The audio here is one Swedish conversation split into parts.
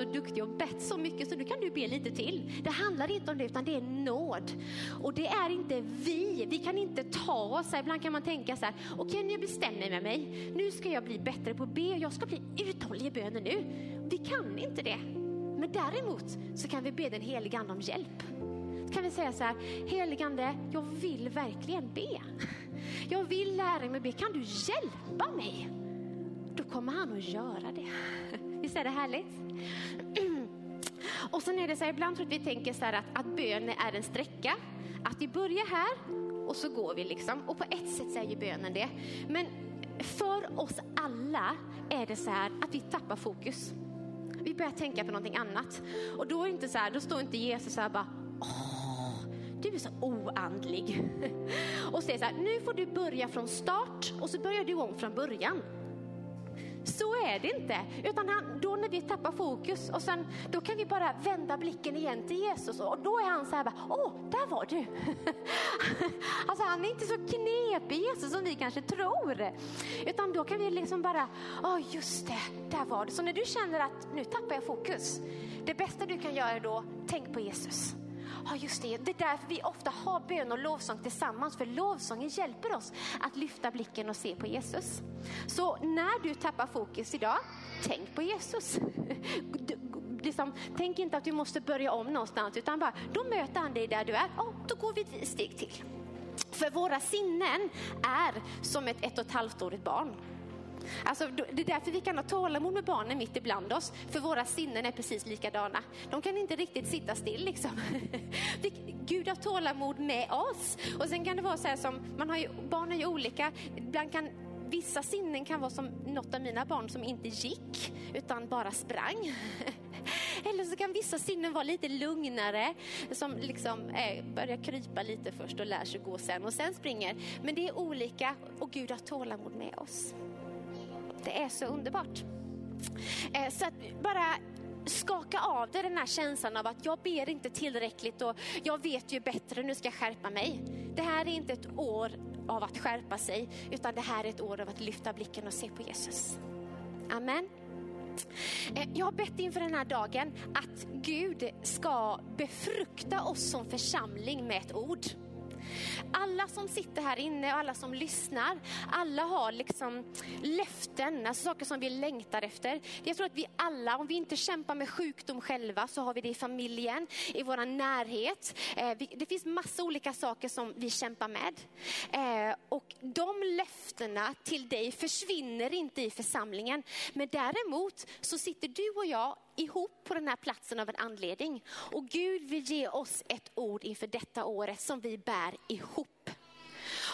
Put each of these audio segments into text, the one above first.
så duktig och bett så mycket så nu kan du be lite till. Det handlar inte om det utan det är nåd. Och det är inte vi, vi kan inte ta oss. Ibland kan man tänka så här, okej okay, nu bestämmer jag mig. Nu ska jag bli bättre på att be, jag ska bli uthållig i bönen nu. Vi kan inte det. Men däremot så kan vi be den helige ande om hjälp. Så kan vi säga så här, heligande, jag vill verkligen be. Jag vill lära mig be, kan du hjälpa mig? Då kommer han att göra det. Visst är det härligt? Och sen är det så här, ibland tror jag att vi tänker så här att, att bön är en sträcka. Att vi börjar här och så går vi liksom. Och på ett sätt så är ju bönen det. Men för oss alla är det så här att vi tappar fokus. Vi börjar tänka på någonting annat. Och då, är inte så här, då står inte Jesus så här bara, åh, du är så oandlig. Och säger så här, nu får du börja från start och så börjar du om från början. Så är det inte. Utan han, då när vi tappar fokus och sen då kan vi bara vända blicken igen till Jesus och då är han så här, bara, åh, där var du. alltså han är inte så knepig Jesus som vi kanske tror. Utan då kan vi liksom bara, åh just det, där var du. Så när du känner att nu tappar jag fokus, det bästa du kan göra då, tänk på Jesus. Ja, just det. Det är därför vi ofta har bön och lovsång tillsammans. För lovsången hjälper oss att lyfta blicken och se på Jesus. Så när du tappar fokus idag, tänk på Jesus. Liksom, tänk inte att du måste börja om någonstans, utan bara, då möter han dig där du är. Ja, då går vi ett steg till. För våra sinnen är som ett ett och ett halvt årigt barn. Alltså, det är därför vi kan ha tålamod med barnen mitt ibland oss, för våra sinnen är precis likadana. De kan inte riktigt sitta still. Liksom. Gud har tålamod med oss. Och sen kan det vara så här som, man har ju, barn är ju olika, ibland kan vissa sinnen kan vara som något av mina barn som inte gick, utan bara sprang. Eller så kan vissa sinnen vara lite lugnare, som liksom eh, börjar krypa lite först och lär sig gå sen och sen springer. Men det är olika och Gud har tålamod med oss. Det är så underbart. Eh, så att bara skaka av dig den här känslan av att jag ber inte tillräckligt och jag vet ju bättre, nu ska jag skärpa mig. Det här är inte ett år av att skärpa sig, utan det här är ett år av att lyfta blicken och se på Jesus. Amen. Eh, jag har bett inför den här dagen att Gud ska befrukta oss som församling med ett ord. Alla som sitter här inne och alla som lyssnar, alla har liksom löften, alltså saker som vi längtar efter. Jag tror att vi alla, om vi inte kämpar med sjukdom själva, så har vi det i familjen, i vår närhet. Eh, det finns massa olika saker som vi kämpar med. Eh, och de löftena till dig försvinner inte i församlingen. Men däremot så sitter du och jag ihop på den här platsen av en anledning. Och Gud vill ge oss ett ord inför detta året som vi bär ihop.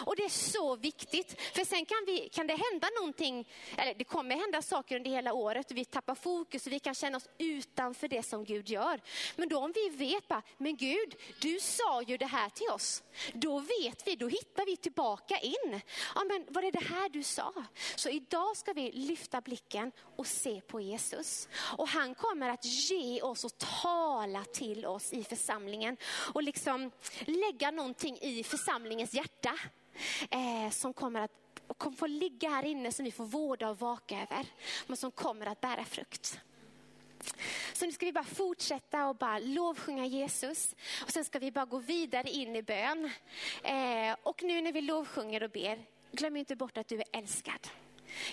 Och det är så viktigt, för sen kan, vi, kan det hända någonting, eller det kommer hända saker under hela året och vi tappar fokus och vi kan känna oss utanför det som Gud gör. Men då om vi vet bara, men Gud, du sa ju det här till oss. Då vet vi, då hittar vi tillbaka in. Ja, men var det det här du sa? Så idag ska vi lyfta blicken och se på Jesus. Och han kommer att ge oss och tala till oss i församlingen och liksom lägga någonting i församlingens hjärta eh, som kommer att kommer få ligga här inne som vi får vårda och vaka över. Men som kommer att bära frukt. Så nu ska vi bara fortsätta och bara lovsjunga Jesus. Och sen ska vi bara gå vidare in i bön. Eh, och nu när vi lovsjunger och ber, glöm inte bort att du är älskad.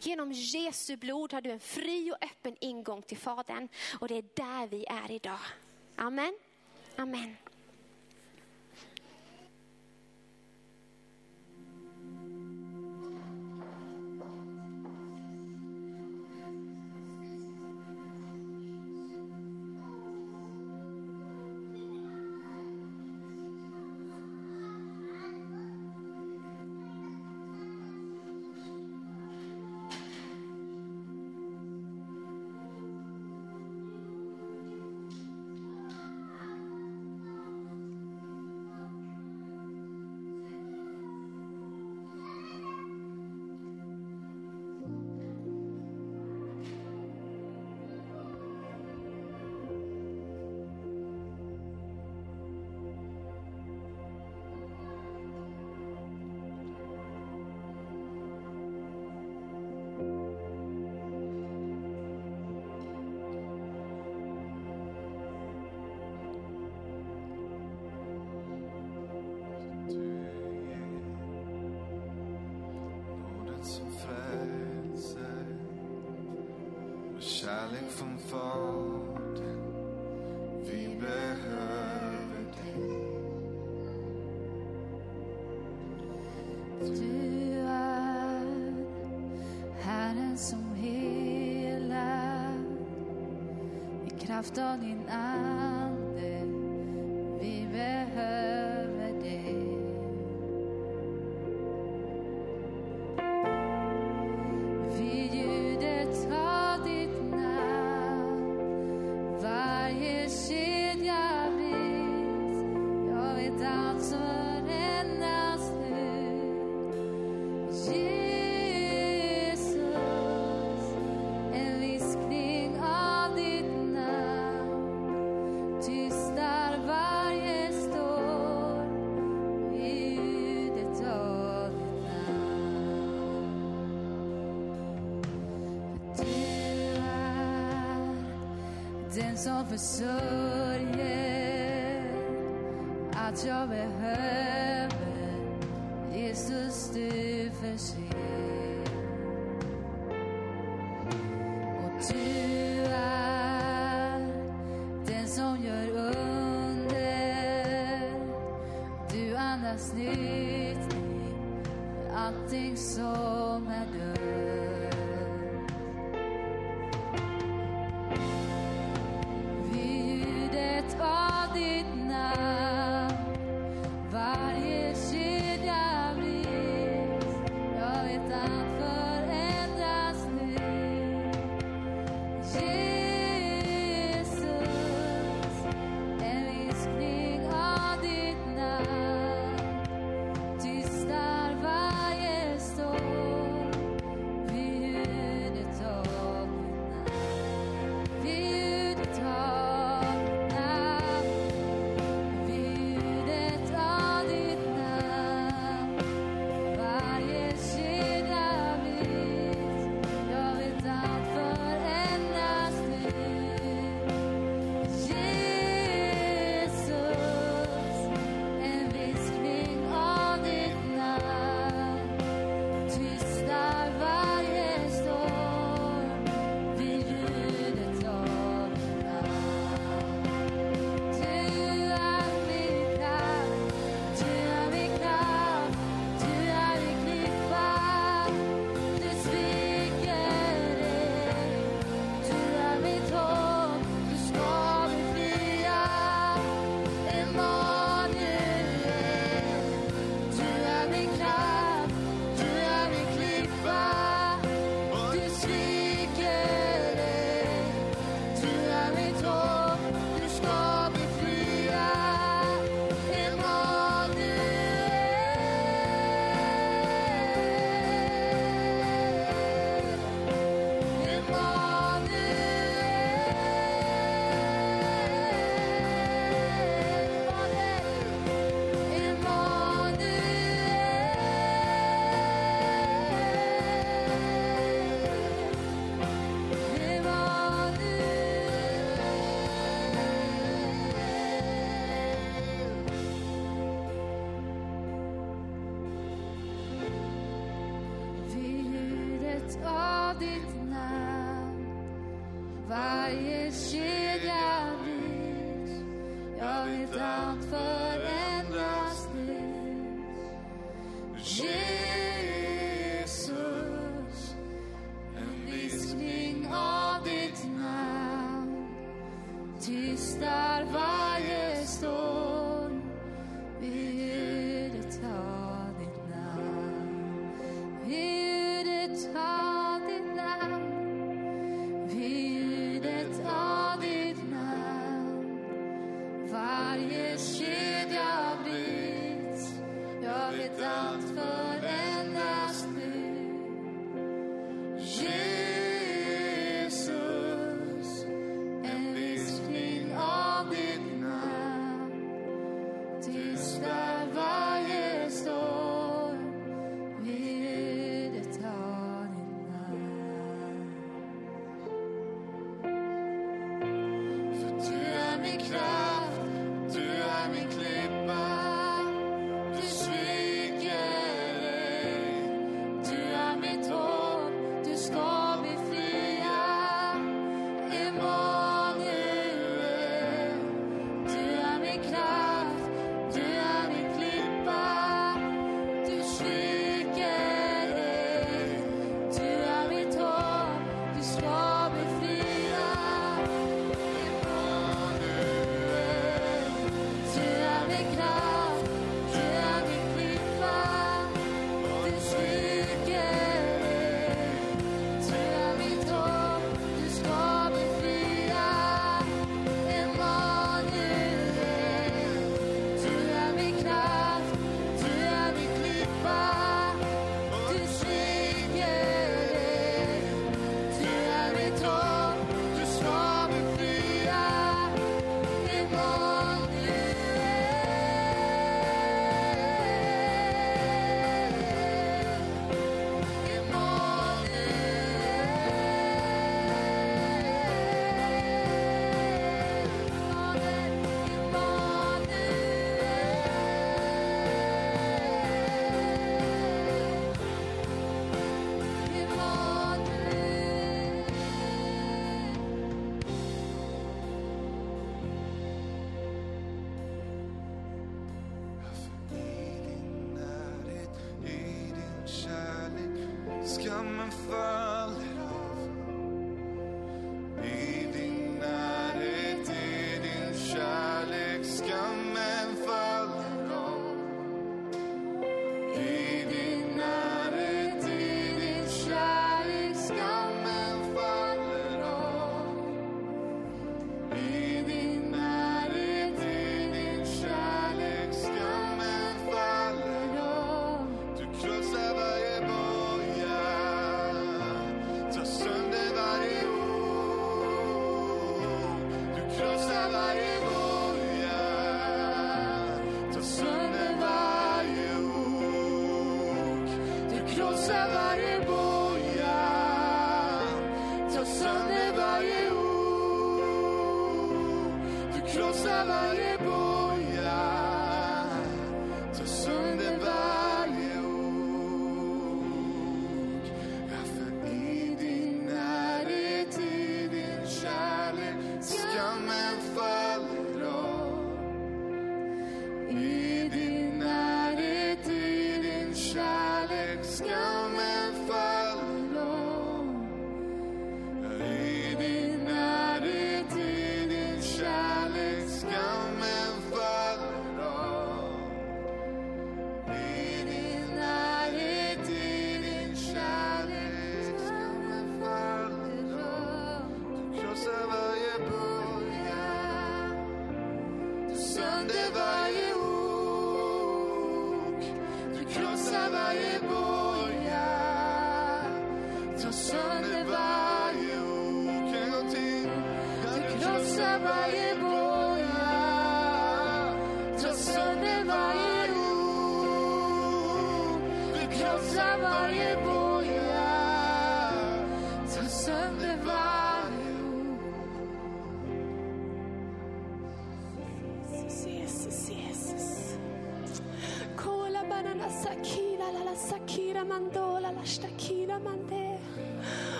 Genom Jesu blod har du en fri och öppen ingång till Fadern. Och det är där vi är idag. Amen. Amen. kärlek från Fadern. Vi behöver dig. Du är Herren som helar i kraft av din ande professor, yeah, at your behest.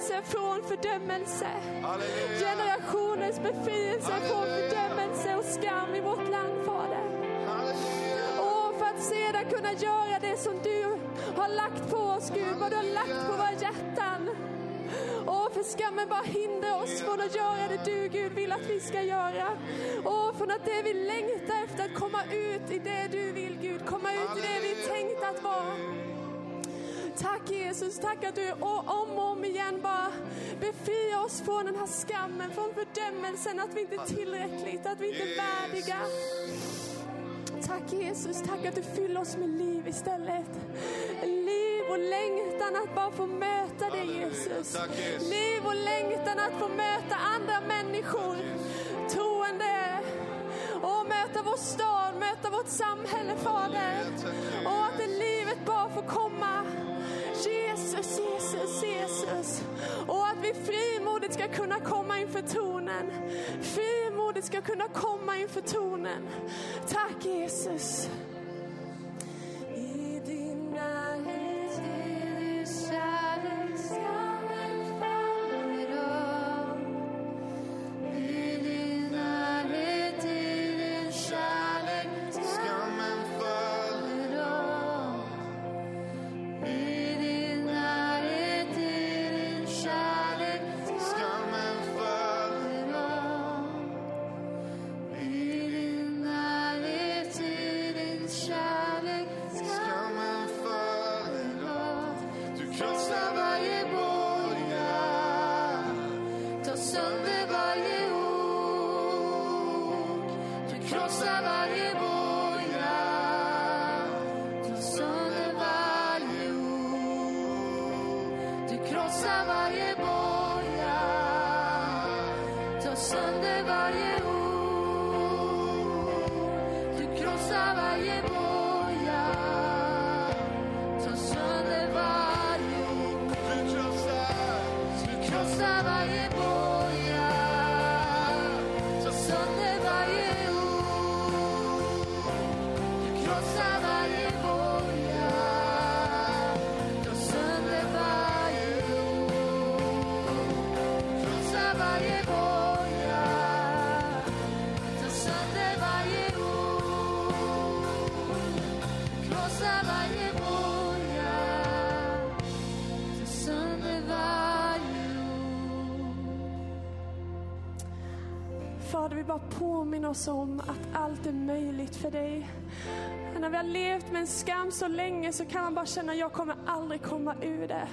Befrielse från fördömelse. Generationens befrielse från fördömelse och skam i vårt land Fader. Och för att sedan kunna göra det som du har lagt på oss Gud, vad du har lagt på våra hjärtan. Och för skammen bara hindrar oss från att göra det du Gud vill att vi ska göra. Och från att det vi längtar efter att komma ut i det du vill Gud, komma ut i det vi tänkt att vara. Tack Jesus, tack att du om och om igen bara befriar oss från den här skammen, från fördömelsen att vi inte är tillräckligt, att vi inte är värdiga. Tack Jesus, tack att du fyller oss med liv istället. Liv och längtan att bara få möta dig Jesus. Liv och längtan att få möta andra människor. Troende. Och möta vår stad, möta vårt samhälle Fader. Och att det livet bara får komma. Tronen. Frimodigt ska kunna komma inför tronen. Tack Jesus. Oss om att allt är möjligt för dig. När vi har levt med en skam så länge så kan man bara känna att jag kommer aldrig komma ur det.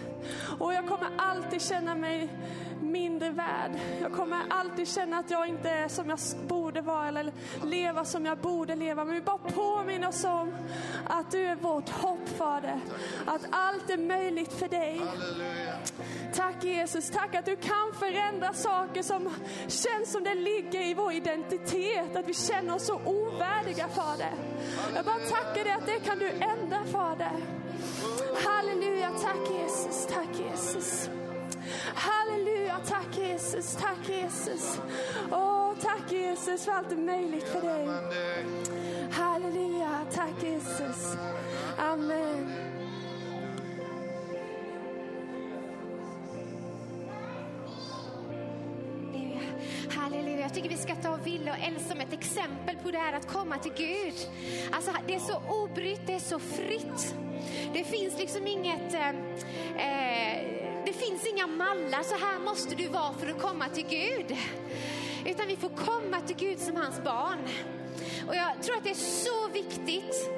Och jag kommer alltid känna mig mindre värd. Jag kommer alltid känna att jag inte är som jag borde vara eller leva som jag borde leva. Men vi bara påminner oss om att du är vårt hopp Fader. Att allt är möjligt för dig. Halleluja. Tack Jesus, tack att du kan förändra saker som känns som det ligger i vår identitet. Att vi känner oss så ovärdiga Fader. Jag bara tackar dig att det kan du ändra Fader. Halleluja, tack Jesus, tack Jesus. Halleluja, tack Jesus, tack Jesus. Åh, tack Jesus för allt är möjligt för dig. Halleluja, tack Jesus. Amen. Tycker vi ska ta Ville och Elsa som ett exempel på det här att komma till Gud. Alltså, det är så obrytt, det är så fritt. Det finns liksom inget... Eh, eh, det finns inga mallar, så här måste du vara för att komma till Gud. Utan vi får komma till Gud som hans barn. Och jag tror att det är så viktigt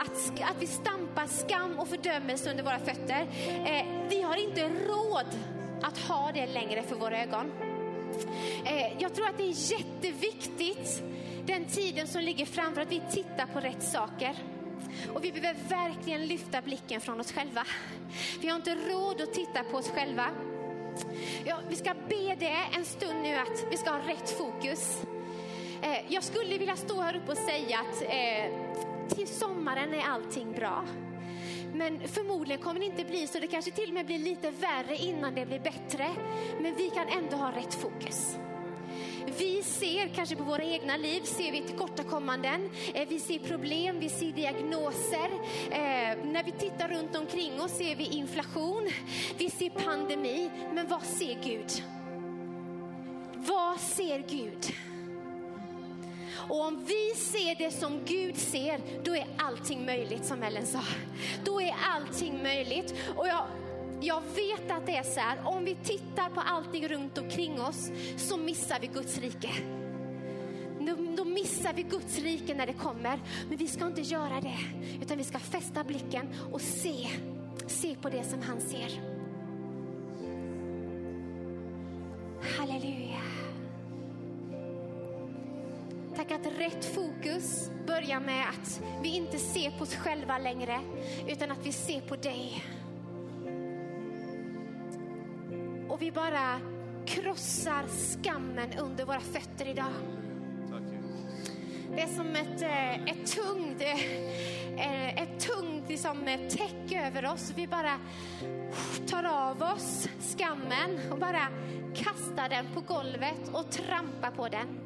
att, att vi stampar skam och fördömelse under våra fötter. Eh, vi har inte råd att ha det längre för våra ögon. Eh, jag tror att det är jätteviktigt den tiden som ligger framför att vi tittar på rätt saker. Och vi behöver verkligen lyfta blicken från oss själva. Vi har inte råd att titta på oss själva. Ja, vi ska be det en stund nu att vi ska ha rätt fokus. Eh, jag skulle vilja stå här uppe och säga att eh, till sommaren är allting bra. Men förmodligen kommer det inte bli så. Det kanske till och med blir lite värre innan det blir bättre. Men vi kan ändå ha rätt fokus. Vi ser kanske på våra egna liv, ser vi tillkortakommanden, eh, vi ser problem, vi ser diagnoser. Eh, när vi tittar runt omkring oss ser vi inflation, vi ser pandemi. Men vad ser Gud? Vad ser Gud? Och om vi ser det som Gud ser, då är allting möjligt som Ellen sa. Då är allting möjligt. Och jag, jag vet att det är så här, om vi tittar på allting runt omkring oss så missar vi Guds rike. Då, missar vi Guds rike när det kommer. Men vi ska inte göra det, utan vi ska fästa blicken och se, se på det som han ser. Halleluja. Tack att rätt fokus börjar med att vi inte ser på oss själva längre, utan att vi ser på dig. Och vi bara krossar skammen under våra fötter idag. Det är som ett, eh, ett tungt, eh, eh, ett tungt liksom, täck täcke över oss. Vi bara tar av oss skammen och bara kastar den på golvet och trampar på den.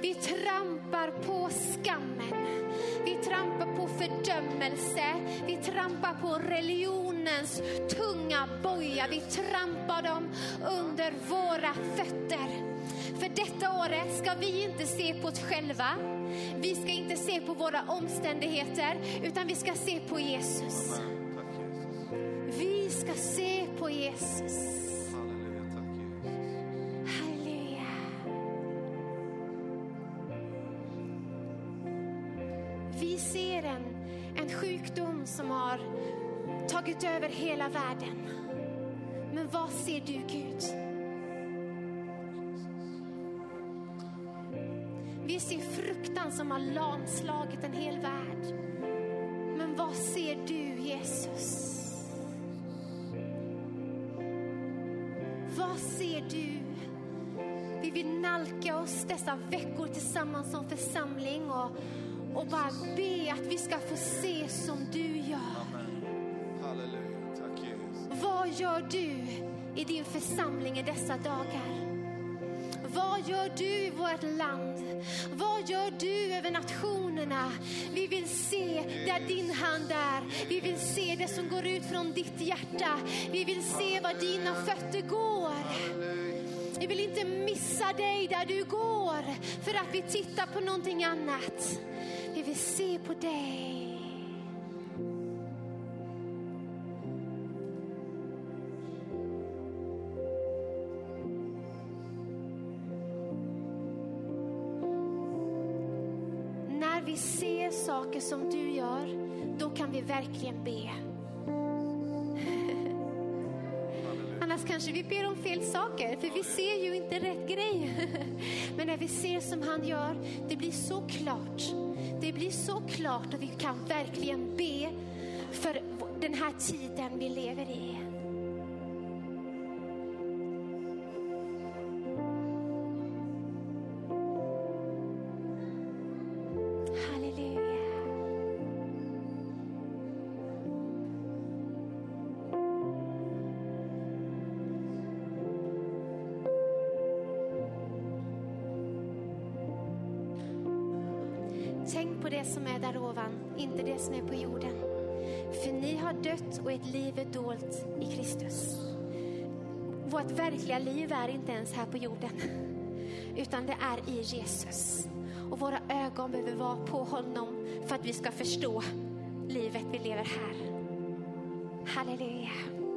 Vi trampar på skammen. Vi trampar på fördömelse. Vi trampar på religionens tunga boja. Vi trampar dem under våra fötter. För detta året ska vi inte se på oss själva. Vi ska inte se på våra omständigheter, utan vi ska se på Jesus. Vi ska se på Jesus. Som har tagit över hela världen. Men vad ser du Gud? Vi ser fruktan som har lamslagit en hel värld. Men vad ser du Jesus? Vad ser du? Vi vill nalka oss dessa veckor tillsammans som församling och, och bara be att vi ska få se som du gör. Amen. Halleluja. Tack Jesus. Vad gör du i din församling i dessa dagar? Vad gör du i vårt land? Vad gör du över nationerna? Vi vill se där din hand är. Vi vill se det som går ut från ditt hjärta. Vi vill se var dina fötter går. Vi vill inte missa dig där du går för att vi tittar på någonting annat. Vi vill se på dig. När vi ser saker som du gör, då kan vi verkligen be. Annars kanske vi ber om fel saker, för vi ser ju inte rätt grej. Men när vi ser som han gör, det blir så klart. Det blir så klart och vi kan verkligen be för den här tiden vi lever i. liv är dolt i Kristus. Vårt verkliga liv är inte ens här på jorden, utan det är i Jesus. Och våra ögon behöver vara på honom för att vi ska förstå livet vi lever här. Halleluja.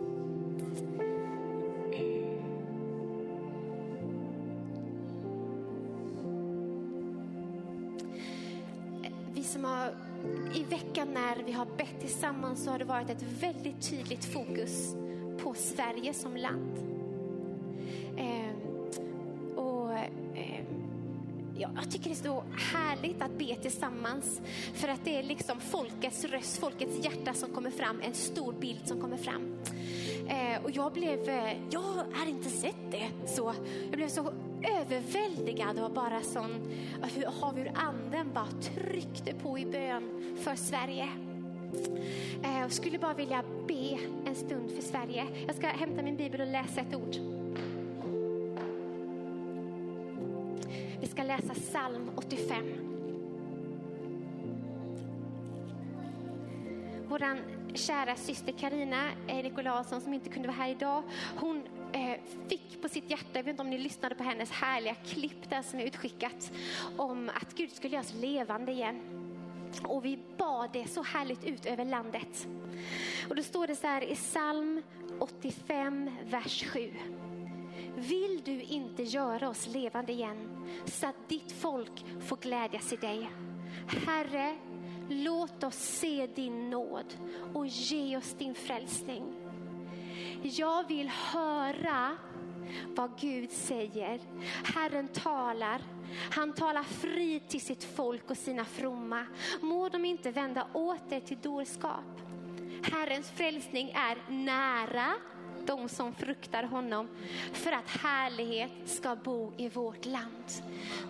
När vi har bett tillsammans så har det varit ett väldigt tydligt fokus på Sverige som land. Eh, och eh, ja, jag tycker det är så härligt att be tillsammans för att det är liksom folkets röst, folkets hjärta som kommer fram, en stor bild som kommer fram. Eh, och jag blev, eh, jag har inte sett det så, jag blev så överväldigad och bara sån, hur, av hur anden bara tryckte på i bön för Sverige. Eh, jag skulle bara vilja be en stund för Sverige. Jag ska hämta min bibel och läsa ett ord. Vi ska läsa psalm 85. Vår kära syster Karina Nikolausson som inte kunde vara här idag, hon eh, fick på sitt hjärta, jag vet inte om ni lyssnade på hennes härliga klipp där som är utskickat, om att Gud skulle göra oss levande igen. Och vi bad det så härligt ut över landet. Och då står det så här i psalm 85, vers 7. Vill du inte göra oss levande igen så att ditt folk får glädjas i dig? Herre, låt oss se din nåd och ge oss din frälsning. Jag vill höra vad Gud säger. Herren talar. Han talar frid till sitt folk och sina fromma. Må de inte vända åter till dårskap. Herrens frälsning är nära de som fruktar honom för att härlighet ska bo i vårt land.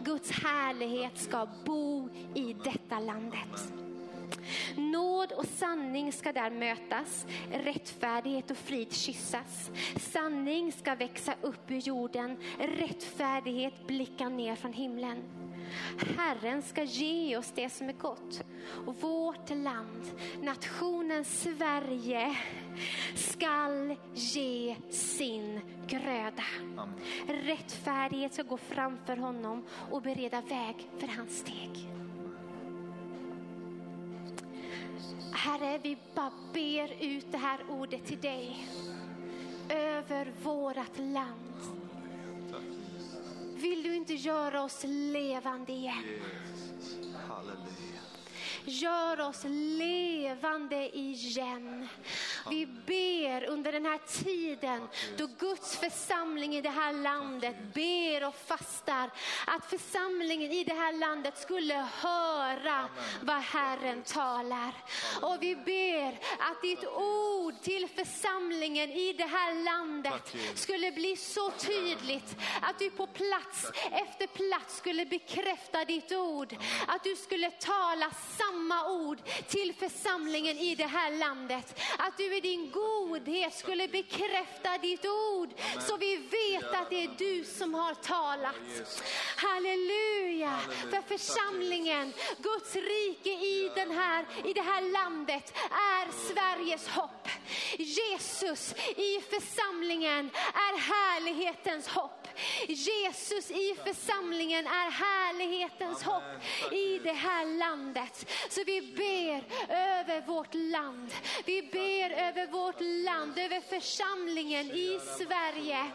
Guds härlighet ska bo i detta landet. Nåd och sanning ska där mötas, rättfärdighet och frid kyssas. Sanning ska växa upp ur jorden, rättfärdighet blicka ner från himlen. Herren ska ge oss det som är gott. Vårt land, nationen Sverige, skall ge sin gröda. Rättfärdighet ska gå framför honom och bereda väg för hans steg. Herre, vi bara ber ut det här ordet till dig. Över vårt land. Vill du inte göra oss levande igen? Halleluja. Gör oss levande igen. Vi ber under den här tiden då Guds församling i det här landet ber och fastar att församlingen i det här landet skulle höra vad Herren talar. Och vi ber att ditt ord till församlingen i det här landet skulle bli så tydligt att du på plats efter plats skulle bekräfta ditt ord. Att du skulle tala samma ord till församlingen i det här landet. Att du i din godhet skulle bekräfta ditt ord så vi vet att det är du som har talat. Halleluja! För församlingen, Guds rike i, den här, i det här landet är Sveriges hopp. Jesus i församlingen är härlighetens hopp. Jesus i församlingen är härlighetens hopp i det här landet. Så vi ber över vårt land. Vi ber över vårt land, över församlingen i Sverige.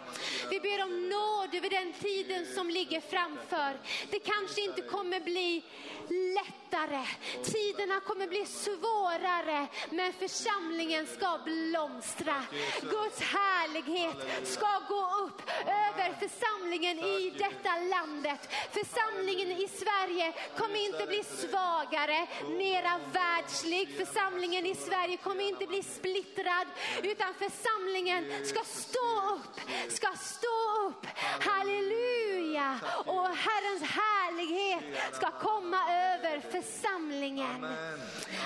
Vi ber om nåd över den tiden som ligger framför. Det kanske inte kommer bli lätt lättare. Tiderna kommer bli svårare, men församlingen ska blomstra. Guds härlighet ska gå upp över församlingen i detta landet. Församlingen i Sverige kommer inte bli svagare, mera världslig. Församlingen i Sverige kommer inte bli splittrad, utan församlingen ska stå upp, ska stå upp. Halleluja! Och Herrens härlighet ska komma över församlingen. Amen.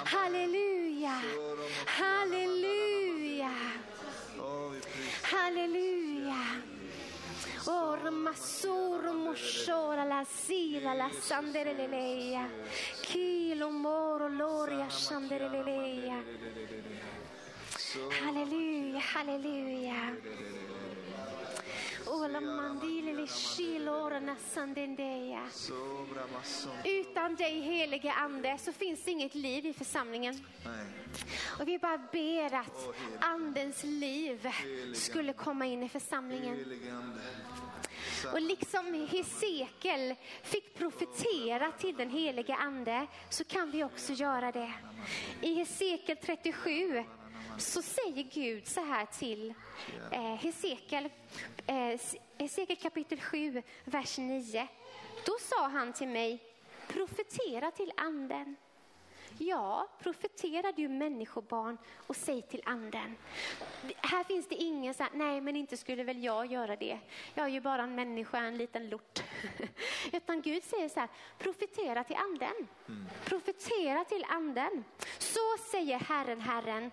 Halleluja, halleluja, halleluja. Ora masoro moshora la sila la sandereleia. Kilo moro loria sandereleia. Halleluja, halleluja. Utan dig helige ande så finns inget liv i församlingen. Och vi bara ber att andens liv skulle komma in i församlingen. Och liksom Hesekiel fick profetera till den helige ande så kan vi också göra det. I Hesekiel 37 så säger Gud så här till eh, Hesekiel, eh, Hesekiel kapitel 7, vers 9. Då sa han till mig, profetera till anden. Ja, profetera du människobarn och säg till anden. Här finns det ingen så här, nej men inte skulle väl jag göra det. Jag är ju bara en människa, en liten lort. Utan Gud säger så här, profetera till anden. Profetera till anden. Så säger Herren, Herren.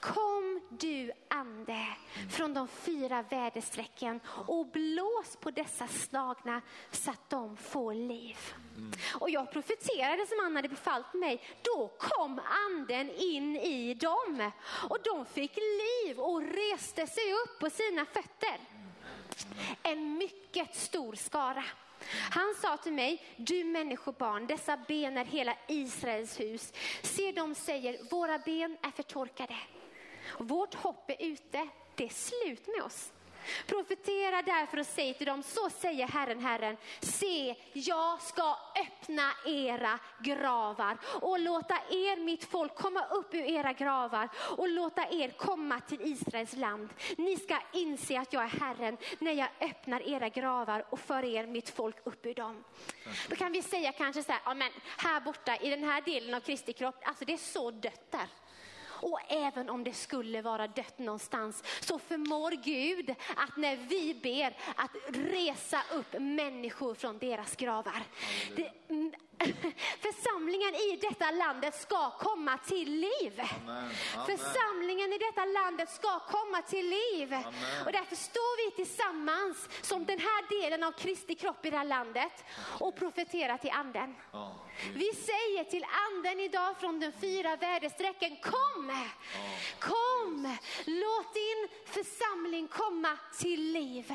Kom du ande från de fyra väderstrecken och blås på dessa slagna så att de får liv. Och jag profeterade som han hade befallt mig. Då kom anden in i dem och de fick liv och reste sig upp på sina fötter. En mycket stor skara. Han sa till mig, du människobarn, dessa ben är hela Israels hus. Se, de säger, våra ben är förtorkade. Vårt hopp är ute, det är slut med oss. Profetera därför och säg till dem, så säger Herren, Herren, se, jag ska öppna era gravar och låta er, mitt folk, komma upp ur era gravar och låta er komma till Israels land. Ni ska inse att jag är Herren när jag öppnar era gravar och för er, mitt folk, upp ur dem. Då kan vi säga kanske så här, ja, men här borta i den här delen av Kristi kropp, alltså det är så dött där. Och även om det skulle vara dött någonstans så förmår Gud att när vi ber att resa upp människor från deras gravar. Det, församlingen i detta landet ska komma till liv. Amen. Församlingen i detta landet ska komma till liv. Amen. Och därför står vi tillsammans som den här delen av Kristi kropp i det här landet och profeterar till anden. Vi säger till anden idag från den fyra väderstrecken, kom! Kom! Låt din församling komma till liv.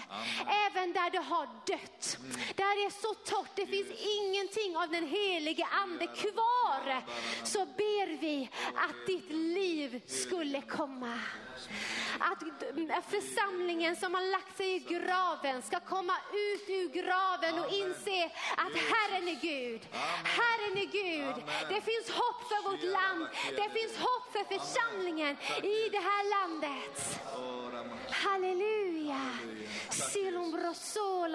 Även där det har dött. Där det är så torrt, det finns ingenting av den helige ande kvar. Så ber vi att ditt liv skulle komma. Att församlingen som har lagt sig i graven ska komma ut ur graven och inse att Herren är Gud. Herren är Gud. Det finns hopp för vårt land. Det finns hopp för församlingen i det här landet. Halleluja! Alleluia. Sì, l'ombrosso,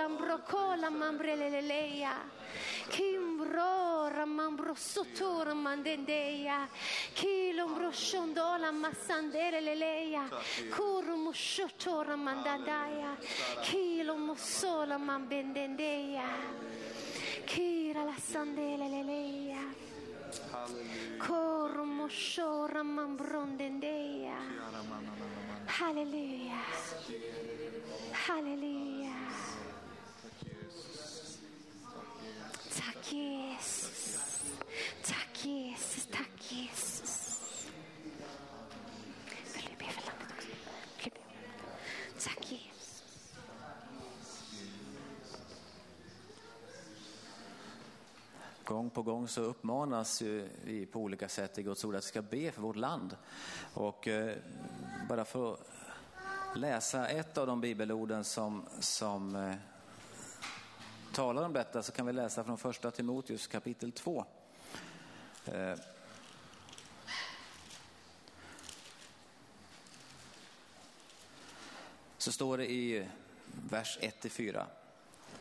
mambre leleia. Che ombro, ramambrossotto, mandendeia. Che l'ombrosciondò, l'ammassandeleleia. Curumushotto, ramandandaia. Che l'omosso, lamambendendeia. Che era la sandeleleia. Halleluja. Halleluja. Halleluja. Tack Jesus. Tack Jesus. Tack Jesus. Vill du be för gång på gång så uppmanas vi på olika sätt i Guds ord att vi ska be för vårt land. Och eh, bara för att läsa ett av de bibelorden som, som eh, talar om detta så kan vi läsa från första Timoteus kapitel 2. Eh, så står det i vers 1-4.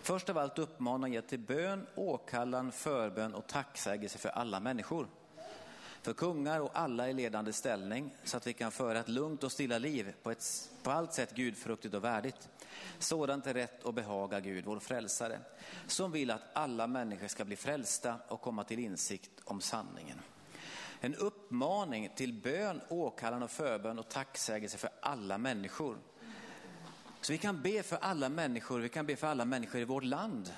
Först av allt uppmanar jag till bön, åkallan, förbön och tacksägelse för alla människor. För kungar och alla i ledande ställning så att vi kan föra ett lugnt och stilla liv på, ett, på allt sätt gudfruktigt och värdigt. Sådant är rätt och behaga Gud, vår frälsare, som vill att alla människor ska bli frälsta och komma till insikt om sanningen. En uppmaning till bön, åkallan och förbön och tacksägelse för alla människor. Så vi kan be för alla människor, vi kan be för alla människor i vårt land.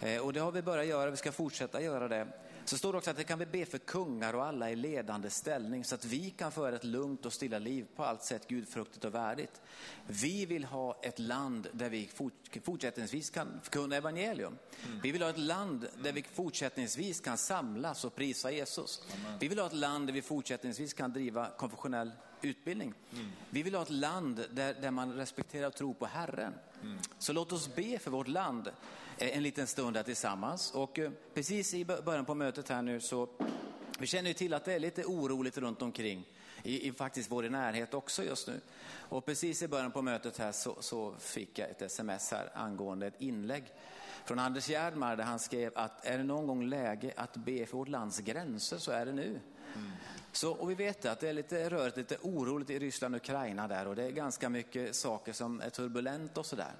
Eh, Och det har vi börjat göra, vi ska fortsätta göra det. Så står det också att vi kan vi be för kungar och alla i ledande ställning så att vi kan föra ett lugnt och stilla liv på allt sätt gudfruktigt och värdigt. Vi vill ha ett land där vi fort- fortsättningsvis kan förkunna evangelium. Vi vill ha ett land där vi fortsättningsvis kan samlas och prisa Jesus. Vi vill ha ett land där vi fortsättningsvis kan driva konfessionell utbildning. Vi vill ha ett land där, där man respekterar och tror på Herren. Så låt oss be för vårt land eh, en liten stund här tillsammans. Och eh, precis i början på mötet här nu så, vi känner ju till att det är lite oroligt runt omkring. I, i faktiskt vår närhet också just nu. Och precis i början på mötet här så, så fick jag ett sms här angående ett inlägg från Anders Gerdmar där han skrev att är det någon gång läge att be för vårt lands gränser så är det nu. Så, och vi vet att det är lite rörigt, lite oroligt i Ryssland och Ukraina där och det är ganska mycket saker som är turbulent och sådär.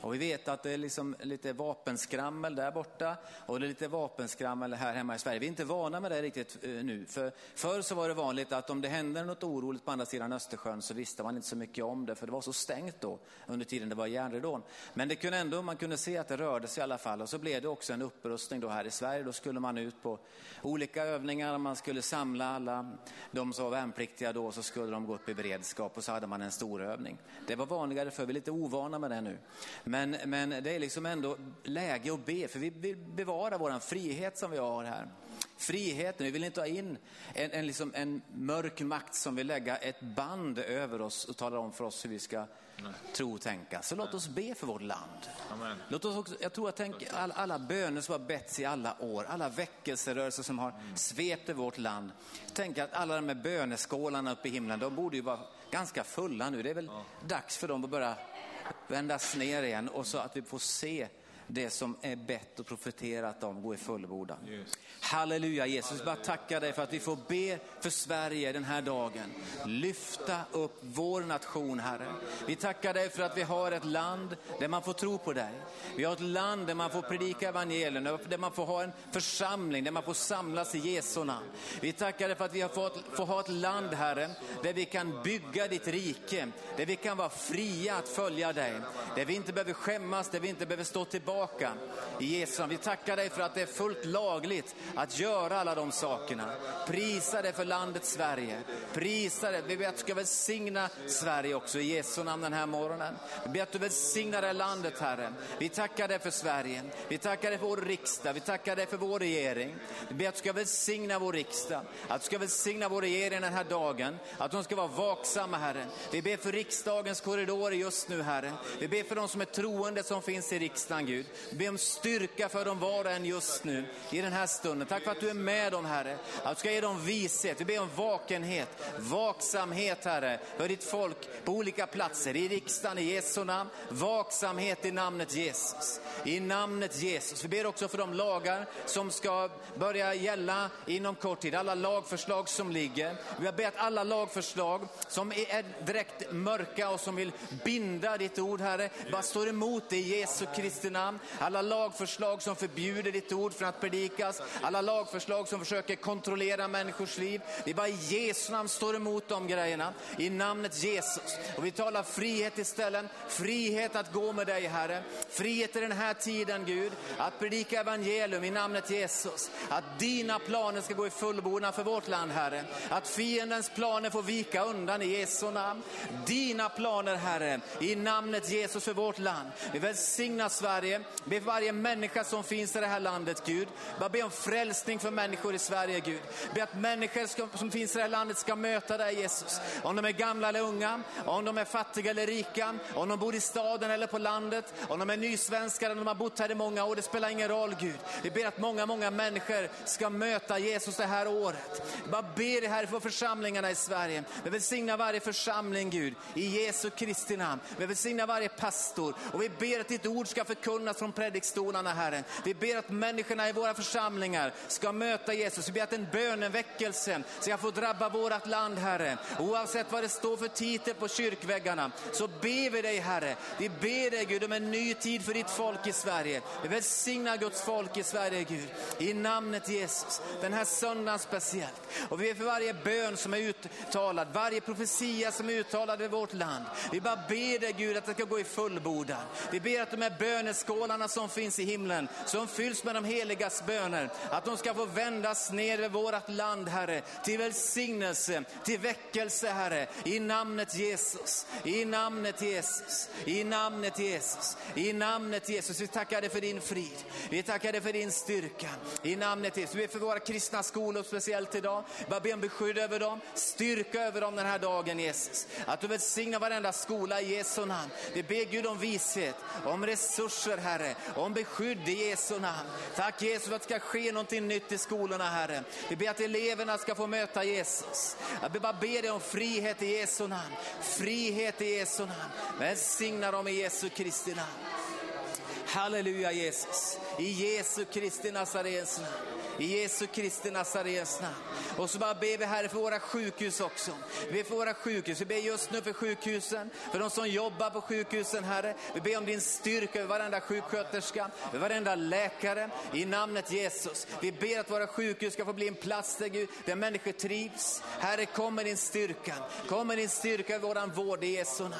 Och vi vet att det är liksom lite vapenskrammel där borta och det är lite vapenskrammel här hemma i Sverige. Vi är inte vana med det riktigt eh, nu. För förr så var det vanligt att om det hände något oroligt på andra sidan Östersjön så visste man inte så mycket om det för det var så stängt då under tiden det var järnridån. Men det kunde ändå, man kunde se att det rörde sig i alla fall och så blev det också en upprustning då här i Sverige. Då skulle man ut på olika övningar, man skulle samla alla de som var värnpliktiga då så skulle de gå upp i beredskap och så hade man en stor övning. Det var vanligare för vi är lite ovana med det nu. Men, men det är liksom ändå läge att be för vi vill bevara vår frihet som vi har här. Friheten, vi vill inte ha in en, en, liksom en mörk makt som vill lägga ett band över oss och tala om för oss hur vi ska tro och tänka. Så låt oss be för vårt land. Amen. Låt oss också, jag tror att tänk, alla, alla böner som har betts i alla år, alla väckelserörelser som har svept över vårt land. Tänk att alla de här böneskålarna uppe i himlen, de borde ju vara ganska fulla nu. Det är väl dags för dem att börja vändas ner igen och så att vi får se det som är bett och profeterat om gå i fullbordan. Halleluja Jesus, bara tacka dig för att vi får be för Sverige den här dagen. Lyfta upp vår nation Herre. Vi tackar dig för att vi har ett land där man får tro på dig. Vi har ett land där man får predika evangelium, där man får ha en församling, där man får samlas i Jesu namn. Vi tackar dig för att vi har fått, får ha ett land Herre, där vi kan bygga ditt rike, där vi kan vara fria att följa dig, där vi inte behöver skämmas, där vi inte behöver stå tillbaka. I Jesu namn. Vi tackar dig för att det är fullt lagligt att göra alla de sakerna. Prisa dig för landet Sverige. Prisa dig. Vi ber att du ska välsigna Sverige också i Jesu namn den här morgonen. Vi ber att du välsignar det här landet Herre. Vi tackar dig för Sverige. Vi tackar dig för vår riksdag. Vi tackar dig för vår regering. Vi ber att du ska välsigna vår riksdag. Att du ska välsigna vår regering den här dagen. Att de ska vara vaksamma Herre. Vi ber för riksdagens korridorer just nu Herre. Vi ber för de som är troende som finns i riksdagen Gud. Vi ber om styrka för dem var och en just nu i den här stunden. Tack för att du är med dem Herre. Att du ska ge dem vishet. Vi ber om vakenhet, vaksamhet Herre för ditt folk på olika platser i riksdagen i Jesu namn. Vaksamhet i namnet Jesus. I namnet Jesus. Vi ber också för de lagar som ska börja gälla inom kort tid. Alla lagförslag som ligger. Vi ber att alla lagförslag som är direkt mörka och som vill binda ditt ord Herre, bara står emot det i Jesu Kristi namn. Alla lagförslag som förbjuder ditt ord från att predikas. Alla lagförslag som försöker kontrollera människors liv. Vi bara i Jesu namn står emot de grejerna. I namnet Jesus. Och vi talar frihet istället. Frihet att gå med dig Herre. Frihet i den här tiden Gud. Att predika evangelium i namnet Jesus. Att dina planer ska gå i fullbordan för vårt land Herre. Att fiendens planer får vika undan i Jesu namn. Dina planer Herre, i namnet Jesus för vårt land. Vi välsignar Sverige, Be för varje människa som finns i det här landet, Gud. Bara be om frälsning för människor i Sverige, Gud. Be att människor ska, som finns i det här landet ska möta dig, Jesus. Om de är gamla eller unga, om de är fattiga eller rika, om de bor i staden eller på landet, om de är nysvenskar eller de har bott här i många år, det spelar ingen roll, Gud. Vi ber att många, många människor ska möta Jesus det här året. Vi bara ber det här för församlingarna i Sverige. Vi välsignar varje församling, Gud, i Jesu Kristi namn. Vi välsignar varje pastor och vi ber att ditt ord ska förkunnas från predikstolarna, Herren. Vi ber att människorna i våra församlingar ska möta Jesus. Vi ber att en böneväckelse ska få drabba vårt land, Herre. Oavsett vad det står för titel på kyrkväggarna så ber vi dig, Herre. Vi ber dig, Gud, om en ny tid för ditt folk i Sverige. Vi välsignar Guds folk i Sverige, Gud. I namnet Jesus. Den här söndagen speciellt. Och vi ber för varje bön som är uttalad, varje profetia som är uttalad i vårt land. Vi bara ber dig, Gud, att det ska gå i fullbordan. Vi ber att de här böneskålarna som finns i himlen, som fylls med de heligas böner, att de ska få vändas ner över vårt land, Herre, till välsignelse, till väckelse, Herre, i namnet Jesus, i namnet Jesus, i namnet Jesus, i namnet Jesus. Vi tackar dig för din frid, vi tackar dig för din styrka, i namnet Jesus. Vi ber för våra kristna skolor speciellt idag, bara be om beskydd över dem, styrka över dem den här dagen Jesus. Att du välsignar varenda skola i Jesu namn. Vi ber Gud om vishet, om resurser Herre, om beskydd i Jesu namn. Tack Jesus för att det ska ske någonting nytt i skolorna Herre. Vi ber att eleverna ska få möta Jesus. Jag bara ber dig om frihet i Jesu namn. Frihet i Jesu namn. Välsigna dem i Jesu Kristi namn. Halleluja Jesus. I Jesu Kristi Nazarens namn. I Jesu Kristi Nazarens namn. Och så bara ber vi Herre för våra sjukhus också. Vi ber för våra sjukhus. Vi ber just nu för sjukhusen, för de som jobbar på sjukhusen Herre. Vi ber om din styrka över varenda sjuksköterska, över varenda läkare. I namnet Jesus. Vi ber att våra sjukhus ska få bli en plats där, Gud, där människor trivs. Herre, kom med din styrka. Kom med din styrka över våran vård i Jesu namn.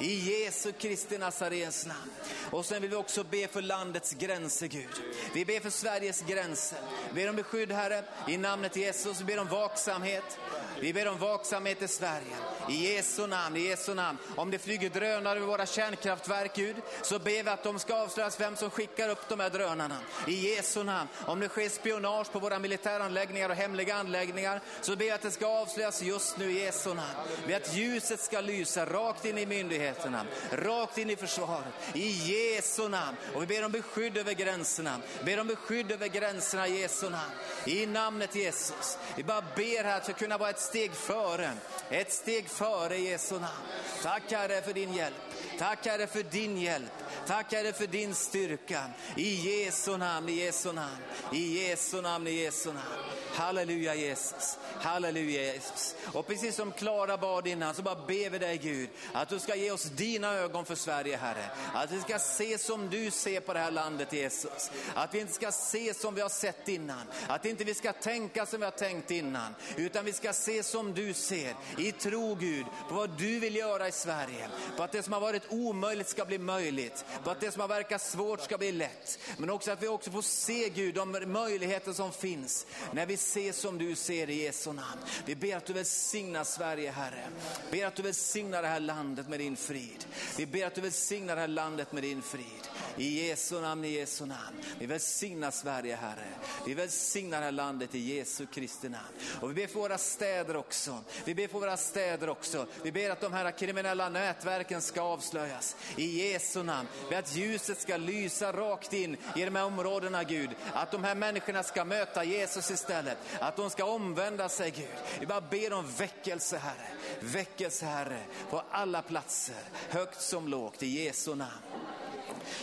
I Jesu Kristi Nazarens namn. Och sen vill vi också be för landets gränser Gud. Vi ber för Sveriges gränser. Ber om beskydd Herre, i namnet Jesus. Ber om vaksamhet. Vi ber om vaksamhet i Sverige. I Jesu namn, i Jesu namn. Om det flyger drönare över våra kärnkraftverk Gud, så ber vi att de ska avslöjas vem som skickar upp de här drönarna. I Jesu namn. Om det sker spionage på våra militäranläggningar och hemliga anläggningar, så ber vi att det ska avslöjas just nu i Jesu namn. Vi att ljuset ska lysa rakt in i myndigheterna, rakt in i försvaret. I Jesu namn. Och vi ber om beskydd över gränserna. Vi ber om beskydd över gränserna i Jesu namn. I namnet Jesus. Vi bara ber här att vi kunna vara ett steg före. Ett steg före Jesu namn. Tack Herre för din hjälp. Tack Herre för din hjälp. Tack Herre för din styrka. I Jesu namn, i Jesu namn. I Jesu namn, i Jesu namn. Halleluja Jesus. Halleluja Jesus. Och precis som Klara bad innan så bara ber vi dig Gud att du ska ge oss dina ögon för Sverige Herre. Att vi ska se som du ser på det här landet Jesus. Att vi inte ska se som vi har sett innan. Att inte vi ska tänka som vi har tänkt innan. Utan vi ska se som du ser. I tro Gud på vad du vill göra i Sverige. På att det som har varit omöjligt ska bli möjligt. På att det som har verkat svårt ska bli lätt. Men också att vi också får se Gud de möjligheter som finns. När vi ser som du ser i Jesu namn. Vi ber att du välsignar Sverige Herre. Ber att du välsignar det här landet med din frid. Vi ber att du välsignar det här landet med din frid. I Jesu namn, i Jesu namn. Vi välsignar Sverige Herre. Vi välsignar det här landet i Jesu Kristi namn. Och vi ber för våra städer också. Vi ber för våra städer också. Vi ber att de här kriminella nätverken ska avslöjas. I Jesu namn. Vi ber att ljuset ska lysa rakt in i de här områdena Gud. Att de här människorna ska möta Jesus istället. Att de ska omvända sig Gud. Vi bara ber om väckelse Herre. Väckelse Herre på alla platser. Högt som lågt i Jesu namn.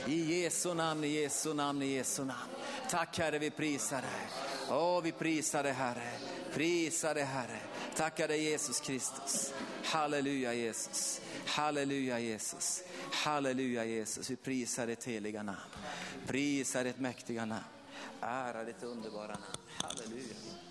I Jesu namn, i Jesu namn, i Jesu namn. Tack Herre, vi prisar dig. Åh, vi prisar dig Herre. Prisar dig Herre. Tackar dig Jesus Kristus. Halleluja Jesus. Halleluja Jesus. Halleluja Jesus. Vi prisar ditt heliga namn. Prisar ditt mäktiga namn. Ära ditt underbara namn. Halleluja. Halleluja,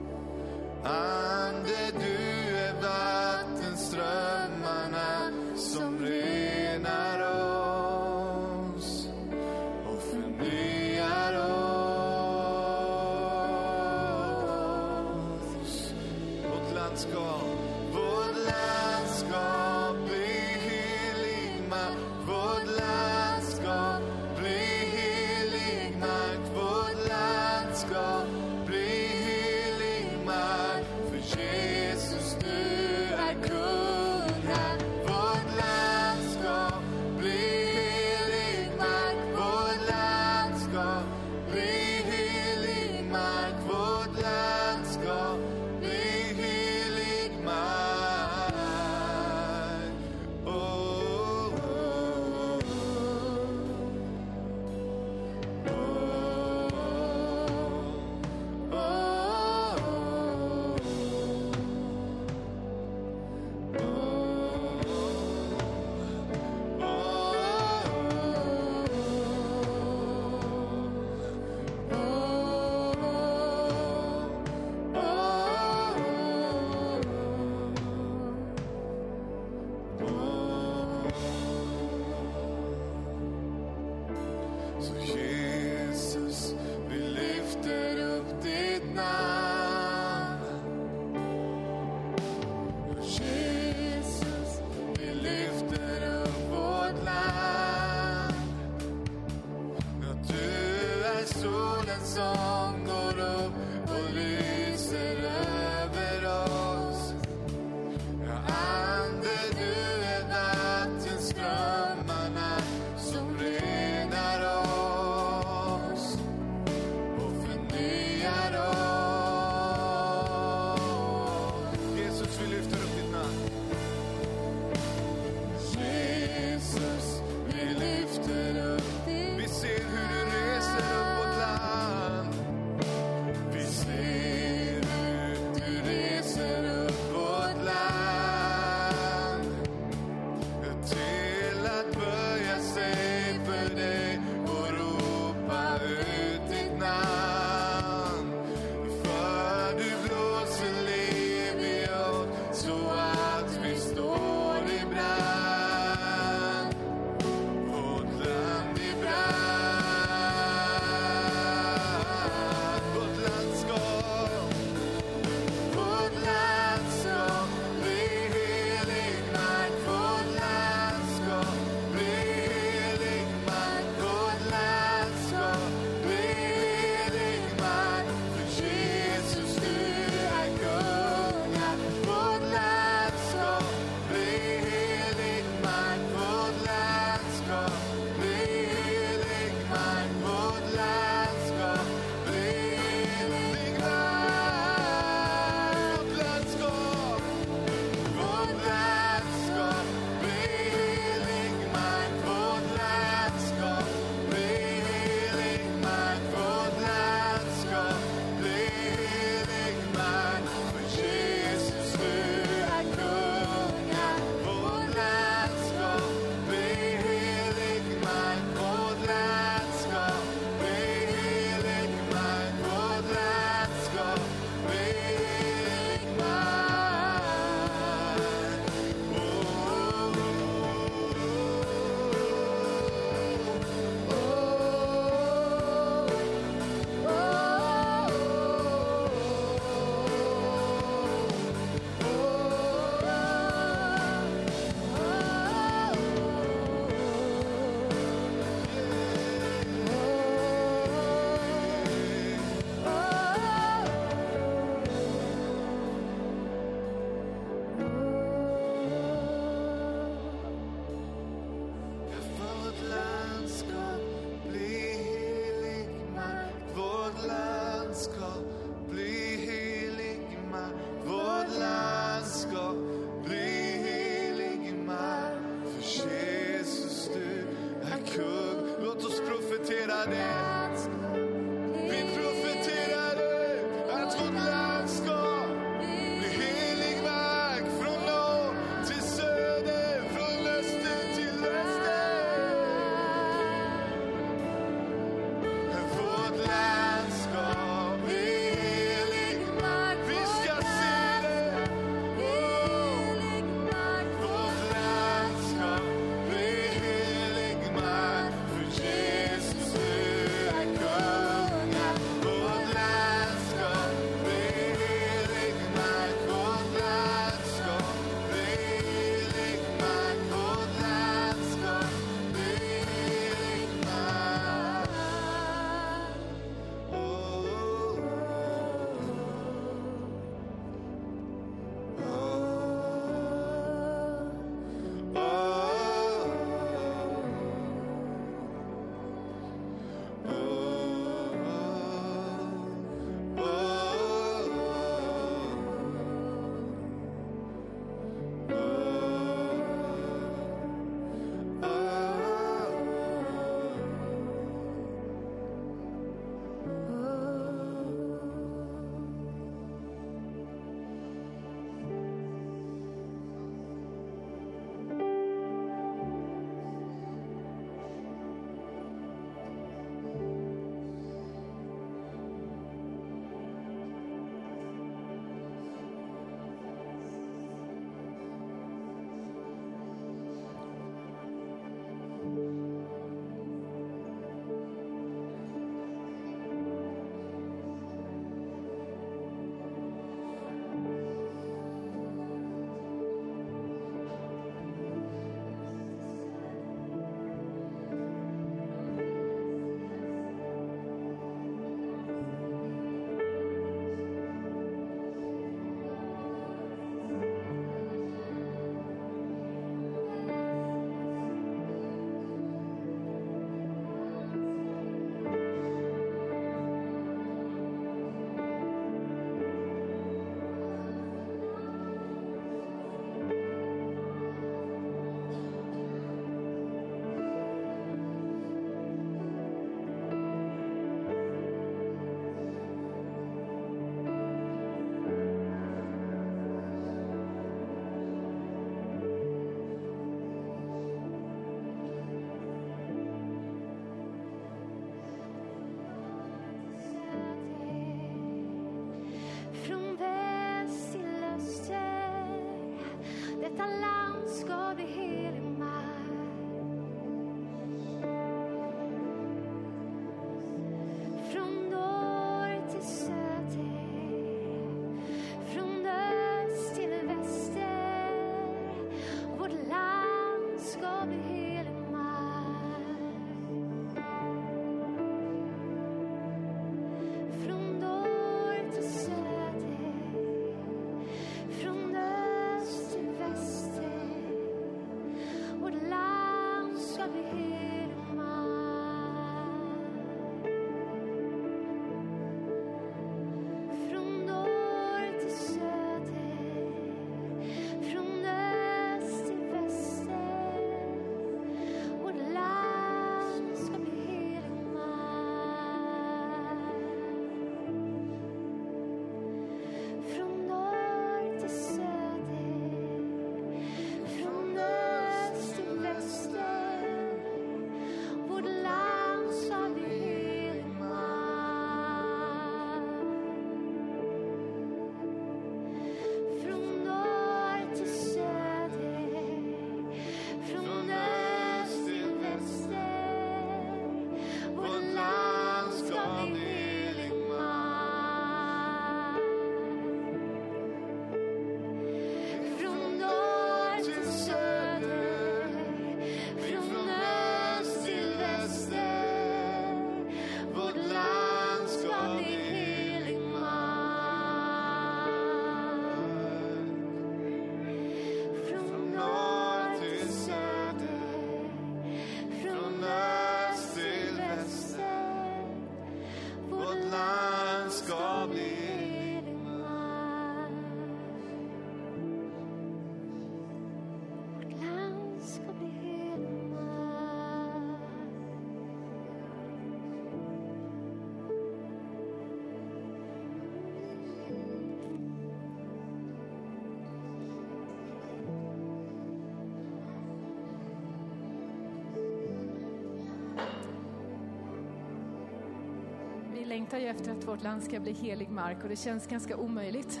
längtar ju efter att vårt land ska bli helig mark och det känns ganska omöjligt.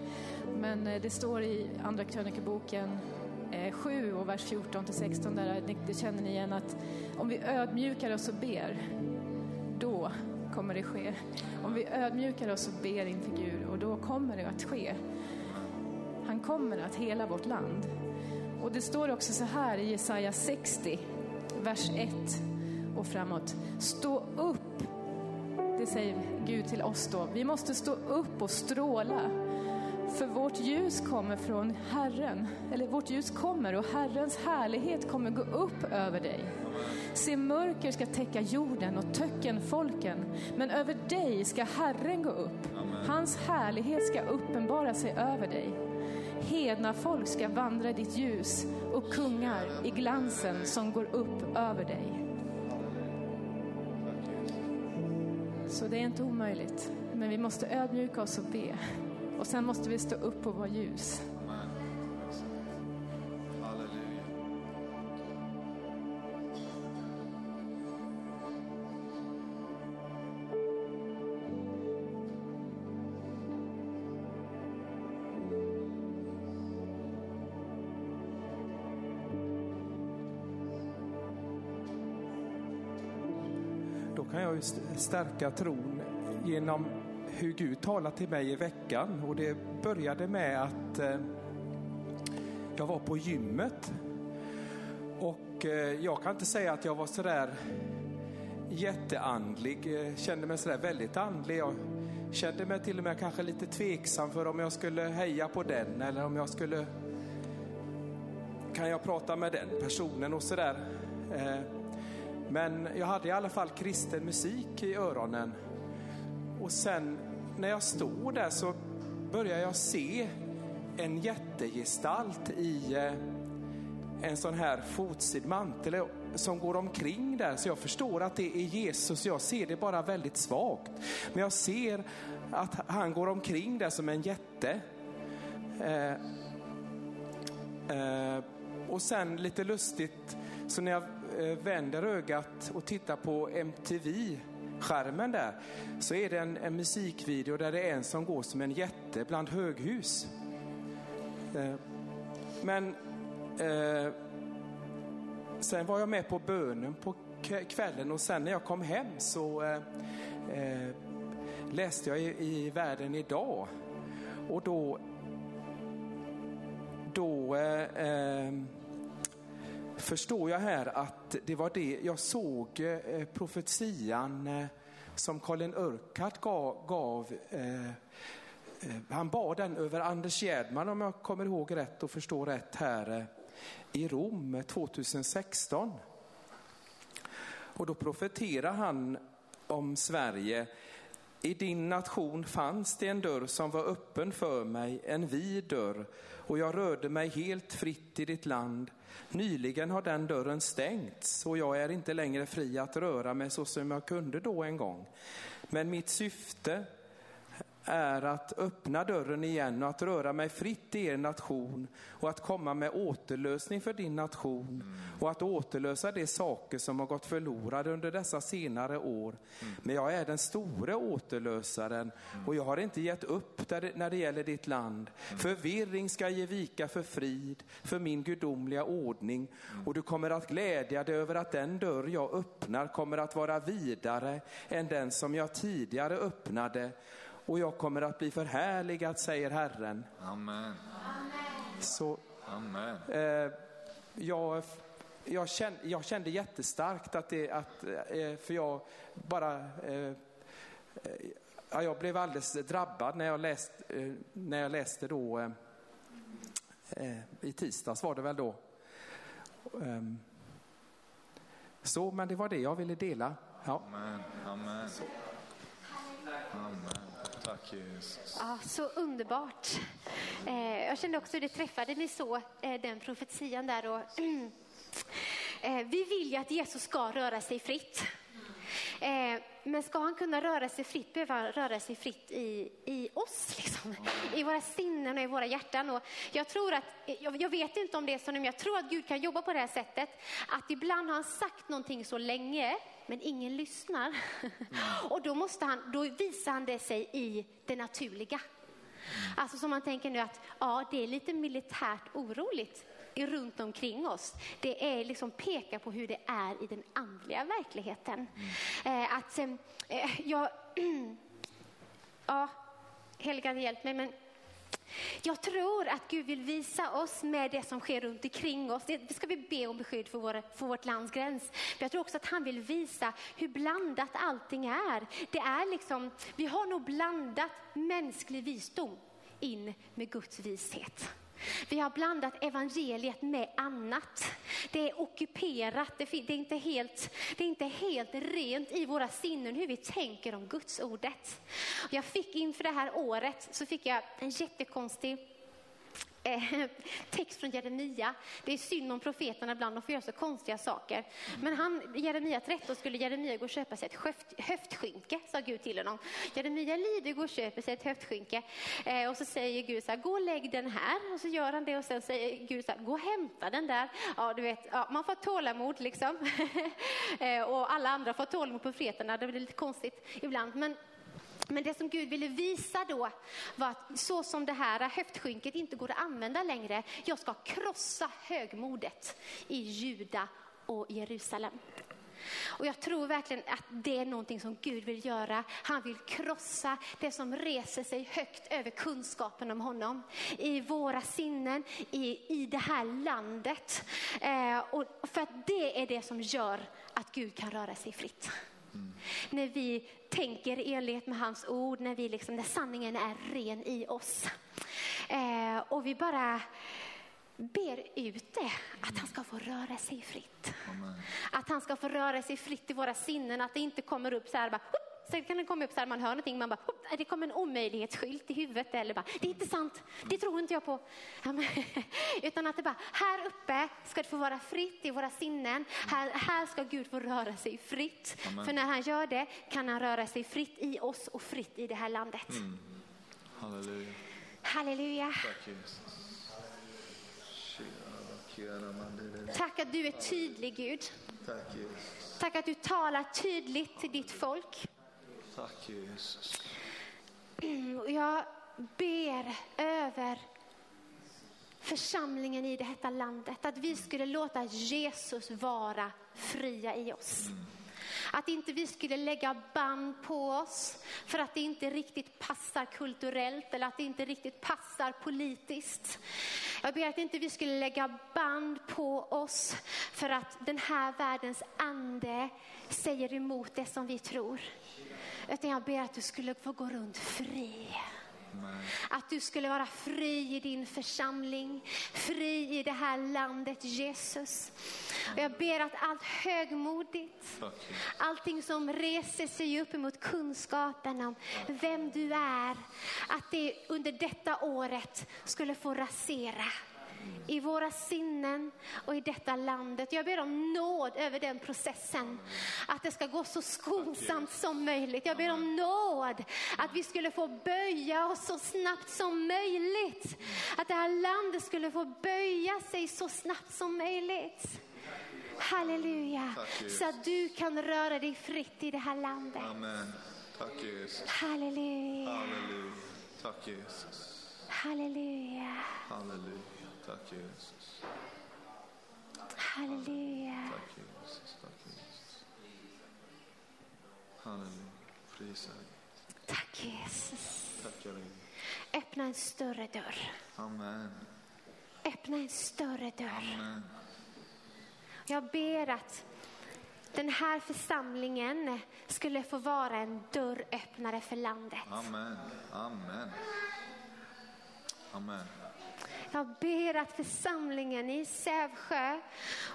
Men eh, det står i Andra krönikeboken eh, 7 och vers 14 till 16 där eh, det känner ni igen att om vi ödmjukar oss och ber, då kommer det ske. Om vi ödmjukar oss och ber inför Gud och då kommer det att ske. Han kommer att hela vårt land. Och det står också så här i Jesaja 60, vers 1 och framåt. Stå säger Gud till oss då. Vi måste stå upp och stråla. För vårt ljus kommer från Herren, eller vårt ljus kommer och Herrens härlighet kommer gå upp över dig. Se, mörker ska täcka jorden och töcken folken, men över dig ska Herren gå upp. Hans härlighet ska uppenbara sig över dig. Hedna folk ska vandra i ditt ljus och kungar i glansen som går upp över dig. Det är inte omöjligt, men vi måste ödmjuka oss och be. Och sen måste vi stå upp och vara ljus. Kan jag ju stärka tron genom hur Gud talar till mig i veckan. Och det började med att eh, jag var på gymmet. Och eh, jag kan inte säga att jag var sådär jätteandlig, eh, kände mig sådär väldigt andlig. Jag kände mig till och med kanske lite tveksam för om jag skulle heja på den eller om jag skulle... Kan jag prata med den personen och sådär. Men jag hade i alla fall kristen musik i öronen. Och sen när jag stod där så började jag se en jättegestalt i eh, en sån här fotsid mantel som går omkring där. Så jag förstår att det är Jesus. Jag ser det bara väldigt svagt. Men jag ser att han går omkring där som en jätte. Eh, eh, och sen lite lustigt, så när jag Eh, vänder ögat och tittar på MTV skärmen där så är det en, en, musikvideo där det är en som går som en jätte bland höghus. Eh, men eh, sen var jag med på bönen på kvällen och sen när jag kom hem så eh, eh, läste jag i, i Världen idag och då då eh, eh, förstår jag här att det var det jag såg eh, profetian eh, som Colin Urquhart gav, gav eh, han bad den över Anders Gerdman om jag kommer ihåg rätt och förstår rätt här eh, i Rom eh, 2016. Och då profeterar han om Sverige. I din nation fanns det en dörr som var öppen för mig, en vid dörr, och jag rörde mig helt fritt i ditt land. Nyligen har den dörren stängts och jag är inte längre fri att röra mig så som jag kunde då en gång. Men mitt syfte är att öppna dörren igen och att röra mig fritt i er nation och att komma med återlösning för din nation och att återlösa de saker som har gått förlorade under dessa senare år. Men jag är den store återlösaren och jag har inte gett upp när det gäller ditt land. Förvirring ska ge vika för frid, för min gudomliga ordning och du kommer att glädja dig över att den dörr jag öppnar kommer att vara vidare än den som jag tidigare öppnade och jag kommer att bli förhärligad, säger Herren. Amen. Så, Amen. Eh, jag, jag, kände, jag kände jättestarkt att det, att, eh, för jag bara, eh, ja, jag blev alldeles drabbad när jag läste, eh, när jag läste då, eh, eh, i tisdags var det väl då. Ehm, så, men det var det jag ville dela. Ja. Amen. Amen. Amen. Tack Jesus. Ja, så underbart. Eh, jag kände också hur det träffade ni så, eh, den profetian där. Och, eh, vi vill ju att Jesus ska röra sig fritt. Men ska han kunna röra sig fritt behöver han röra sig fritt i, i oss, liksom. i våra sinnen och i våra hjärtan. Och jag, tror att, jag, jag vet inte om det är så, men jag tror att Gud kan jobba på det här sättet. Att ibland har han sagt någonting så länge men ingen lyssnar. Och då, måste han, då visar han det sig i det naturliga. Alltså som man tänker nu att ja, det är lite militärt oroligt runt omkring oss. Det är liksom pekar på hur det är i den andliga verkligheten. Eh, att eh, jag, ja, Helga hjälp mig, men jag tror att Gud vill visa oss med det som sker runt omkring oss. Det ska vi be om beskydd för, vår, för vårt lands gräns. Men jag tror också att han vill visa hur blandat allting är. Det är liksom, vi har nog blandat mänsklig visdom in med Guds vishet. Vi har blandat evangeliet med annat. Det är ockuperat, det är inte helt, det är inte helt rent i våra sinnen hur vi tänker om Guds ordet. Jag fick inför det här året så fick jag en jättekonstig eh, text från Jeremia. Det är synd om profeterna ibland, de får göra så konstiga saker. Men han, Jeremia 13 skulle Jeremia gå och köpa sig ett höft, höftskynke, sa Gud till honom. Jeremia lyder, går och köper sig ett höftskynke. Eh, och så säger Gud så här, gå och lägg den här. Och så gör han det och sen säger Gud så här, gå och hämta den där. Ja, du vet, ja, man får tålamod liksom. eh, och alla andra får tålamod på profeterna, det blir lite konstigt ibland. Men men det som Gud ville visa då var att så som det här höftskynket inte går att använda längre, jag ska krossa högmodet i Juda och Jerusalem. Och jag tror verkligen att det är någonting som Gud vill göra. Han vill krossa det som reser sig högt över kunskapen om honom. I våra sinnen, i, i det här landet. Eh, och för att det är det som gör att Gud kan röra sig fritt. När vi tänker i enlighet med hans ord, när, vi liksom, när sanningen är ren i oss. Eh, och vi bara ber ut det, att han ska få röra sig fritt. Att han ska få röra sig fritt i våra sinnen, att det inte kommer upp så här bara! Sen kan det komma upp så här, man hör någonting, man bara, det kommer en omöjlighetsskylt i huvudet eller bara, det är inte sant, det tror inte jag på. Utan att det bara, här uppe ska det få vara fritt i våra sinnen. Här, här ska Gud få röra sig fritt. För när han gör det kan han röra sig fritt i oss och fritt i det här landet. Halleluja. Halleluja. Tack att du är tydlig Gud. Tack att du talar tydligt till ditt folk. Tack Jesus. Och jag ber över församlingen i detta landet, att vi skulle låta Jesus vara fria i oss. Att inte vi skulle lägga band på oss för att det inte riktigt passar kulturellt eller att det inte riktigt passar politiskt. Jag ber att inte vi skulle lägga band på oss för att den här världens ande säger emot det som vi tror. Utan jag ber att du skulle få gå runt fri. Att du skulle vara fri i din församling, fri i det här landet Jesus. Och jag ber att allt högmodigt, allting som reser sig upp emot kunskapen om vem du är, att det under detta året skulle få rasera i våra sinnen och i detta landet. Jag ber om nåd över den processen. Att det ska gå så skonsamt som möjligt. Jag ber om nåd att vi skulle få böja oss så snabbt som möjligt. Att det här landet skulle få böja sig så snabbt som möjligt. Halleluja. Tack. Så att du kan röra dig fritt i det här landet. Amen. Tack Jesus. Halleluja. Halleluja. Tack Jesus. Halleluja. Halleluja. Tack Jesus. Halleluja. Tack Jesus. Tack Jesus. Halleluja. Prisa dig. Tack Jesus. Tackar dig. Öppna en större dörr. Amen. Öppna en större dörr. Amen. Jag ber att den här församlingen skulle få vara en dörröppnare för landet. Amen. Amen. Amen. Jag ber att församlingen i Sävsjö,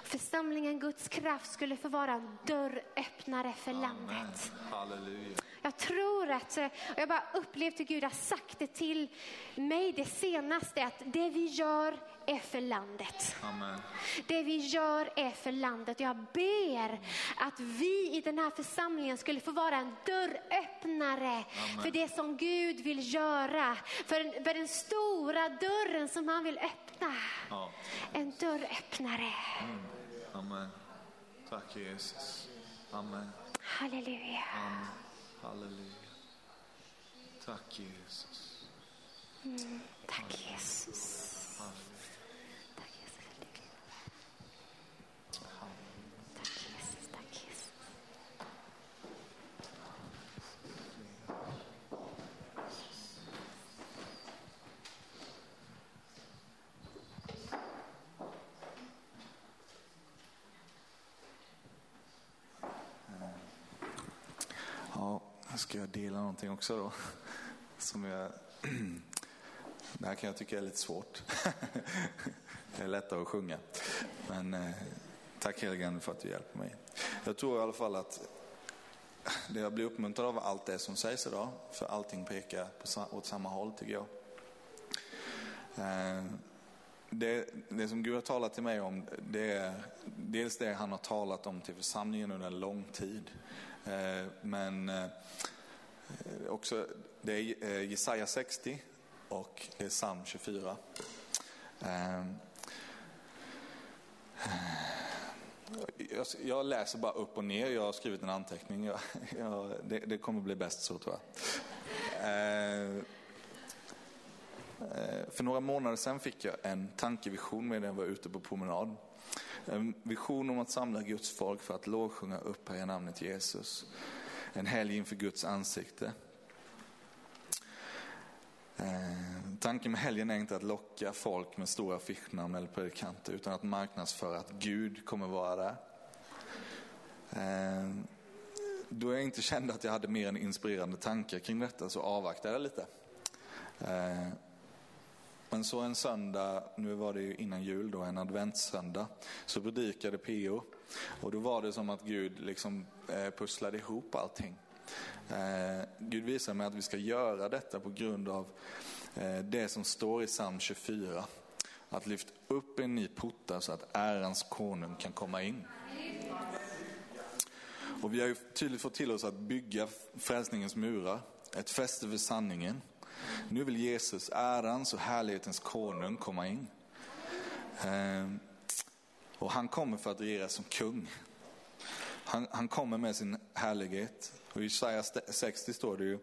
församlingen Guds kraft skulle få vara en dörröppnare för Amen. landet. Halleluja. Jag tror att, och jag bara upplevt hur Gud har sagt det till mig det senaste, att det vi gör är för landet. Amen. Det vi gör är för landet. Jag ber att vi i den här församlingen skulle få vara en dörröppnare för det som Gud vill göra. För, för den stora dörren som han vill öppna. Ja. En dörröppnare. Amen. Tack Jesus. Amen. Halleluja. Amen. Halleluja. Tack Jesus. Mm, Tack Jesus. Halleluja. Tack Jesus. Tack Jesus. Tack Jesus. Ja, här ska jag dela någonting också då. Som jag... Det här kan jag tycka är lite svårt. Det är lättare att sjunga. Men eh, tack helige för att du hjälper mig. Jag tror i alla fall att det jag blir uppmuntrad av allt det som sägs idag. För allting pekar på, åt samma håll tycker jag. Eh, det, det som Gud har talat till mig om, det är dels det han har talat om till församlingen under en lång tid. Eh, men Eh, också, det är eh, Jesaja 60 och det är psalm 24. Eh, jag, läser bara upp och ner, jag har skrivit en anteckning. Jag, jag, det, det kommer bli bäst så tror jag. För några månader sedan fick jag en tankevision medan jag var ute på promenad. En vision om att samla Guds folk för att lovsjunga upphöja namnet Jesus. En helg inför Guds ansikte. Eh, Tanken med helgen är inte att locka folk med stora affischnamn eller predikanter utan att marknadsföra att Gud kommer vara där. Eh, Då jag inte kände att jag hade mer än inspirerande tankar kring detta så avvaktade jag lite. Eh, men så en söndag, nu var det ju innan jul då, en adventssöndag, så predikade PO. Och då var det som att Gud liksom eh, pusslade ihop allting. Eh, Gud visar mig att vi ska göra detta på grund av eh, det som står i psalm 24. Att lyfta upp en ny porta så att ärans konung kan komma in. Och vi har ju tydligt fått till oss att bygga frälsningens murar, ett fäste för sanningen. Nu vill Jesus, ärans och härlighetens konung, komma in. Ehm, och han kommer för att regera som kung. Han, han kommer med sin härlighet. Och I Jesaja 60 står det ju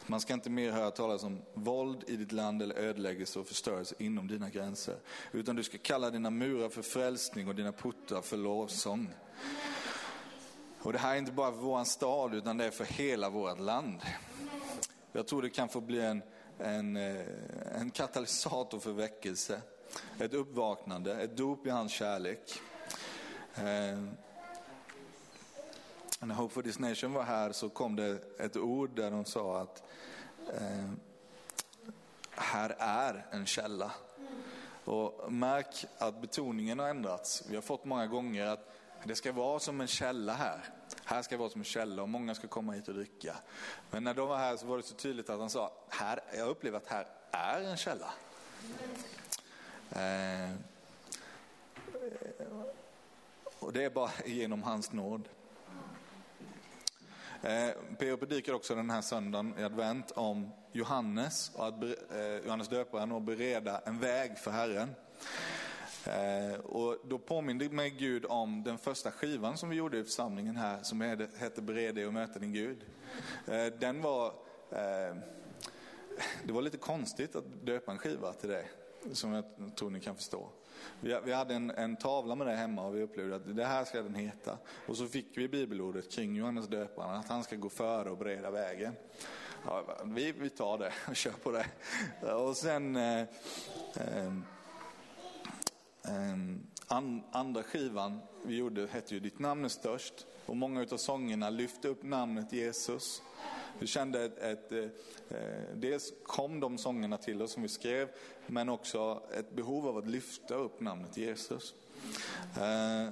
att man ska inte mer höra talas om våld i ditt land eller ödeläggelse och förstörelse inom dina gränser. Utan du ska kalla dina murar för frälsning och dina portar för lovsång. Och det här är inte bara för våran stad utan det är för hela vårt land. Jag tror det kan få bli en, en, eh, en katalysator för väckelse. Ett uppvaknande, ett dop i hans kärlek. Eh, När Hope for this Nation var här så kom det ett ord där de sa att eh, här är en källa. Och märk att betoningen har ändrats. Vi har fått många gånger att det ska vara som en källa här. Här ska vara som en källa och många ska komma hit och dricka. Men när de var här så var det så tydligt att han sa, här, jag upplever att här är en källa. Eh, och det är bara genom hans nåd. Eh, P.O. predikar också den här söndagen i advent om Johannes, och att, eh, Johannes döparen och bereda en väg för Herren. Eh, och då påminner mig Gud om den första skivan som vi gjorde i församlingen här som hette- Bered dig och möta din Gud. Eh, den var, eh, det var lite konstigt att döpa en skiva till det, som jag tror ni kan förstå. Vi, hade en, en tavla med det hemma och vi upplevde att det här ska den heta. Och så fick vi bibelordet kring Johannes döparen, att han ska gå före och bereda vägen. Ja, vi, vi tar det och kör på det. Och sen eh, eh, Ehm, andra skivan vi gjorde hette ju Ditt namn är störst. Och många av sångerna lyfte upp namnet Jesus. Vi kände ett, ett, eh, eh, dels kom de sångerna till oss som vi skrev, men också ett behov av att lyfta upp namnet Jesus. Eh,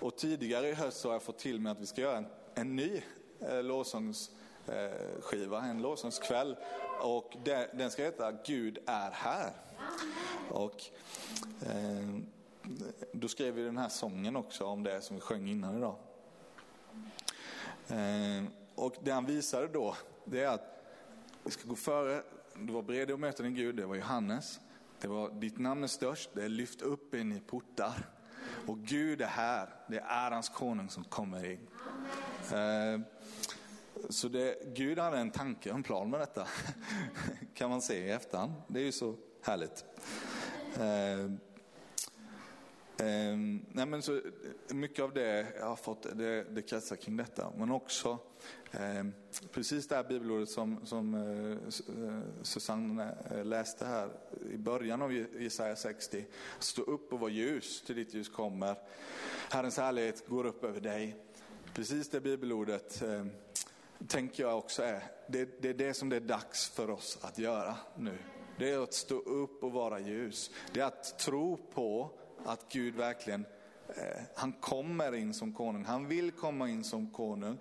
och tidigare i höst så har jag fått till mig att vi ska göra en, en ny eh, lovsångsskiva, eh, en lovsångskväll. Och det, den ska heta Gud är här. Och eh, då skrev vi den här sången också om det som vi sjöng innan idag. Eh, och det han visade då, det är att vi ska gå före, det var bred och möta din Gud, det var Johannes. Det var ditt namn är störst, det är lyft upp in i portar. Och Gud är här, det är ärans konung som kommer in. Eh, Så det, Gud hade en tanke, en plan med detta. kan man se i efterhand. Det är ju så härligt. Eh, eh, nej men så, mycket av det jag har fått, det, det kretsar kring detta. Men också eh, precis det här bibelordet som, som eh, eh Susanne eh, läste här i början av Jesaja 60. Stå upp och var ljus till ditt ljus kommer. Herrens härlighet går upp över dig. Precis det bibelordet eh, tänker jag också är, det, det är det som det är dags för oss att göra nu. Det är att stå upp och vara ljus. Det är att tro på att Gud verkligen eh, han kommer in som konung, han vill komma in som konung.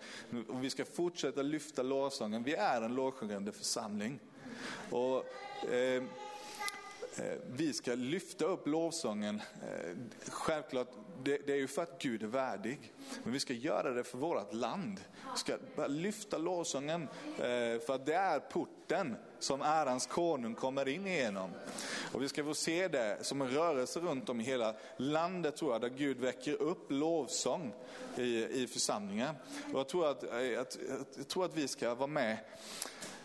Och vi ska fortsätta lyfta lovsången. Vi är en lovsjungande församling. Och, eh, Eh, vi ska lyfta upp lovsången. Eh, självklart, det, det, är ju för att Gud är värdig. Men vi ska göra det för vårt land. Vi ska lyfta lovsången eh, för att det är porten som ärans konung kommer in igenom. Och vi ska få se det som en rörelse runt om i hela landet tror jag, där Gud väcker upp lovsång i, i församlingar. Och jag tror att, att, jag tror att vi ska vara med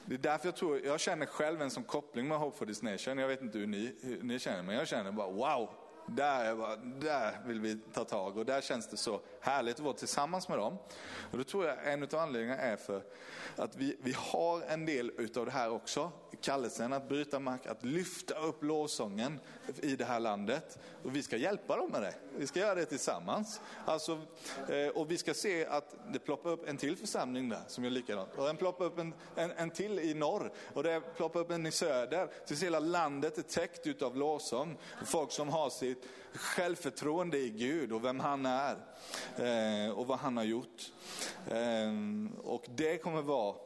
det är därför jag tror, jag känner själv en sån koppling med Hope for this nation. Jag vet inte hur ni, hur ni känner, men jag känner bara wow, där, bara, där vill vi ta tag och där känns det så härligt att vara tillsammans med dem. Och då tror jag en av anledningarna är för att vi, vi har en del utav det här också. Kallelsen att bryta mark, att lyfta upp lovsången i det här landet. Och vi ska hjälpa dem med det. Vi ska göra det tillsammans. Alltså, eh, och vi ska se att det ploppar upp en till församling där som gör likadant. Och den ploppar upp en, en, en till i norr. Och det ploppar upp en i söder. Så hela landet är täckt utav lovsång. Folk som har sitt självförtroende i Gud och vem han är. Eh, och vad han har gjort. Ehm, och det kommer vara,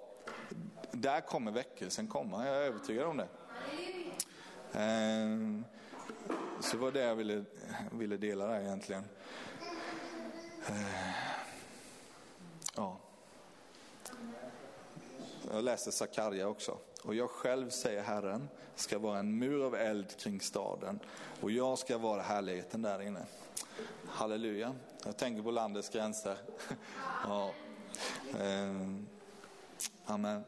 där kommer väckelsen komma, jag är övertygad om det. Ehm, så det var det jag ville, ville dela där egentligen. Ehm, ja. Jag läser Sakarja också. Och jag själv, säger Herren, ska vara en mur av eld kring staden och jag ska vara härligheten där inne. Halleluja. Jag tänker på landets gränser. ja. Ehm, amen.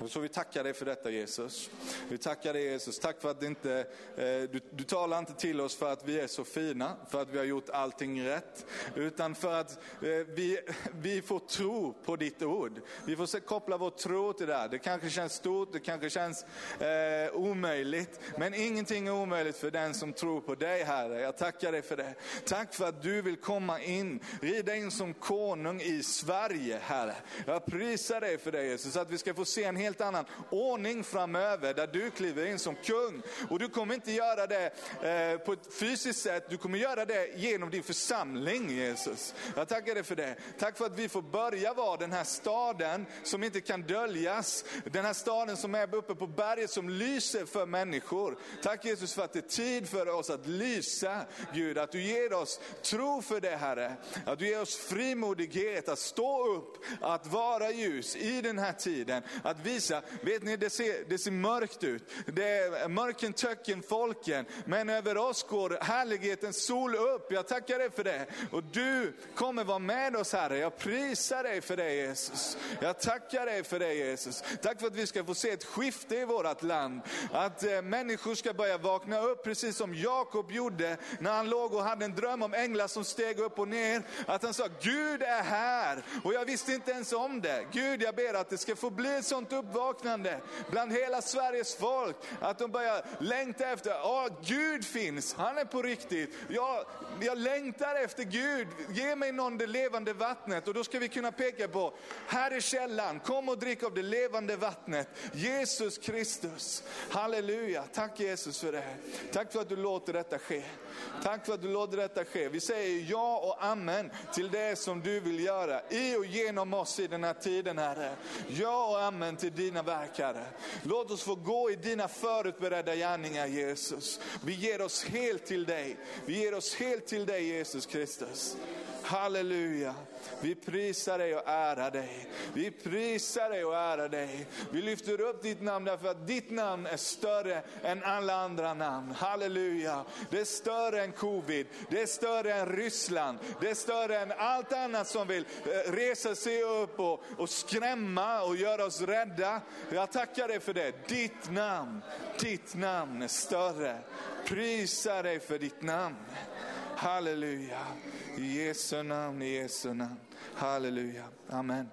Och Så vi tackar dig för detta Jesus. Vi tackar dig Jesus. Tack för att det inte, eh, du, du talar inte till oss för att vi är så fina, för att vi har gjort allting rätt. Utan för att eh, vi, vi får tro på ditt ord. Vi får koppla vår tro till det här. Det kanske känns stort, det kanske känns eh, omöjligt. Men ingenting är omöjligt för den som tror på dig Herre. Jag tackar dig för det. Tack för att du vill komma in, rida in som konung i Sverige Herre. Jag prisar dig för det Jesus, att vi ska få se en helt annan ordning framöver där du kliver in som kung. Och du kommer inte göra det eh, på ett fysiskt sätt, du kommer göra det genom din församling Jesus. Jag tackar dig för det. Tack för att vi får börja vara den här staden som inte kan döljas. Den här staden som är uppe på berget som lyser för människor. Tack Jesus för att det är tid för oss att lysa Gud, att du ger oss tro för det Herre. Att du ger oss frimodighet att stå upp, att vara ljus i den här tiden. Att visa, vet ni det ser, det ser mörkt ut. Det är mörken, töcken, folken. Men över oss går härlighetens sol upp. Jag tackar dig för det. Och du kommer vara med oss Herre. Jag prisar dig för det Jesus. Jag tackar dig för det Jesus. Tack för att vi ska få se ett skifte i vårt land. Att eh, människor ska börja vakna upp precis som Jakob gjorde när han låg och hade en dröm om änglar som steg upp och ner. Att han sa Gud är här och jag visste inte ens om det. Gud jag ber att det ska få bli ett sånt uppvaknande bland hela Sveriges folk. Att de börjar längta efter, ja Gud finns, han är på riktigt. Jag, jag längtar efter Gud, ge mig någon det levande vattnet. Och då ska vi kunna peka på, här är källan, kom och drick av det levande vattnet. Jesus Kristus. Halleluja, tack Jesus för det. Tack för att du låter detta ske. Tack för att du låter detta ske. Vi säger ja och amen till det som du vill göra i och genom oss i den här tiden Herre. Ja och amen till dina verk Herre. Låt oss få gå i dina förutberedda gärningar Jesus. Vi ger oss helt till dig. Vi ger oss helt till dig Jesus Kristus. Halleluja. Vi prisar dig och ärar dig. Vi prisar dig och ärar dig. Vi lyfter upp ditt namn därför att ditt namn är större än alla andra namn. Halleluja. Det är större än covid. Det är större än Ryssland. Det är större än allt annat som vill eh, resa sig upp och, och skrämma och göra oss rädda. Jag tackar dig för det. Ditt namn, ditt namn är större. Prisa dig för ditt namn. Halleluja. I Jesu namn, i Jesu namn. Halleluja. Amen.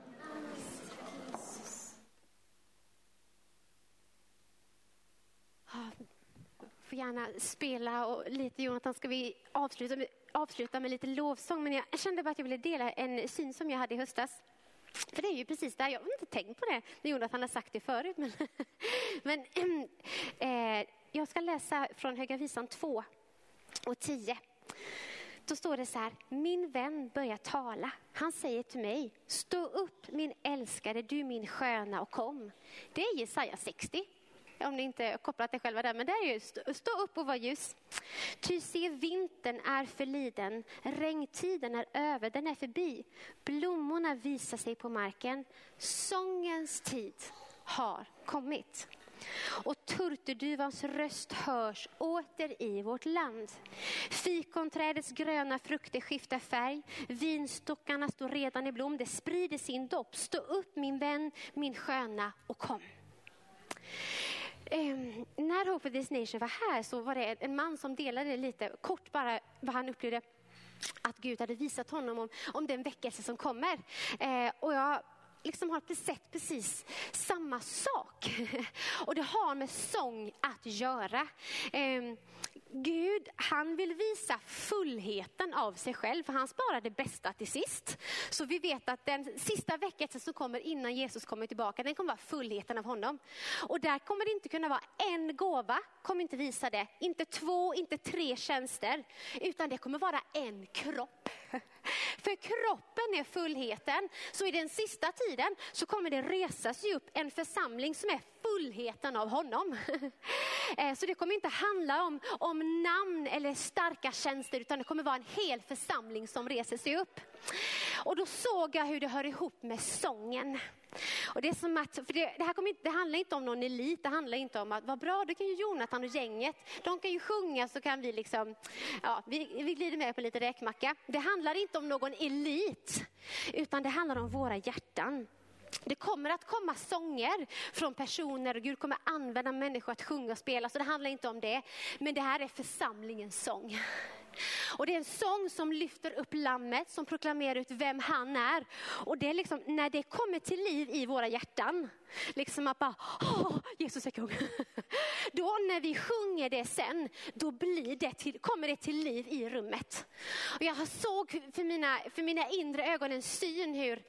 får gärna spela och lite Jonathan ska vi avsluta med, avsluta med lite lovsång men jag kände bara att jag ville dela en syn som jag hade i höstas. För det är ju precis där, jag har inte tänkt på det när Jonathan har sagt det förut. Men, men äh, jag ska läsa från Höga Visan 2 och 10. Då står det så här, min vän börjar tala. Han säger till mig, stå upp min älskade, du min sköna och kom. Det är Jesaja 60 om ni inte kopplat det själva där, men det är ju stå, stå upp och var ljus. Ty se, vintern är förliden, regntiden är över, den är förbi. Blommorna visar sig på marken, sångens tid har kommit. Och turturduvans röst hörs åter i vårt land. Fikonträdets gröna frukter skiftar färg, vinstockarna står redan i blom, det sprider sin dopp. Stå upp min vän, min sköna och kom. Um, när Hope of this nation var här så var det en man som delade lite kort bara vad han upplevde att Gud hade visat honom om, om den väckelse som kommer. Uh, och jag liksom har sett precis samma sak. Och det har med sång att göra. Ehm, Gud, han vill visa fullheten av sig själv, för han sparar det bästa till sist. Så vi vet att den sista väckelsen som kommer innan Jesus kommer tillbaka, den kommer vara fullheten av honom. Och där kommer det inte kunna vara en gåva, kommer inte visa det. Inte två, inte tre tjänster, utan det kommer vara en kropp. För kroppen är fullheten. Så i den sista tiden så kommer det resa sig upp en församling som är fullheten av honom. Eh, så det kommer inte handla om, om namn eller starka tjänster utan det kommer vara en hel församling som reser sig upp. Och då såg jag hur det hör ihop med sången. Och det, är som att, för det, det här kommer inte, det handlar inte om någon elit, det handlar inte om att vad bra, då kan ju Jonathan och gänget, de kan ju sjunga så kan vi liksom, ja, vi, vi glider med på lite räkmacka. Det handlar inte om någon elit, utan det handlar om våra hjärtan. Det kommer att komma sånger från personer och Gud kommer använda människor att sjunga och spela. Så det handlar inte om det. Men det här är församlingens sång. Och det är en sång som lyfter upp lammet, som proklamerar ut vem han är. Och det är liksom, när det kommer till liv i våra hjärtan, liksom att bara, Åh, Jesus är kung. Då när vi sjunger det sen, då blir det till, kommer det till liv i rummet. Och jag såg för mina, för mina inre ögon en syn hur,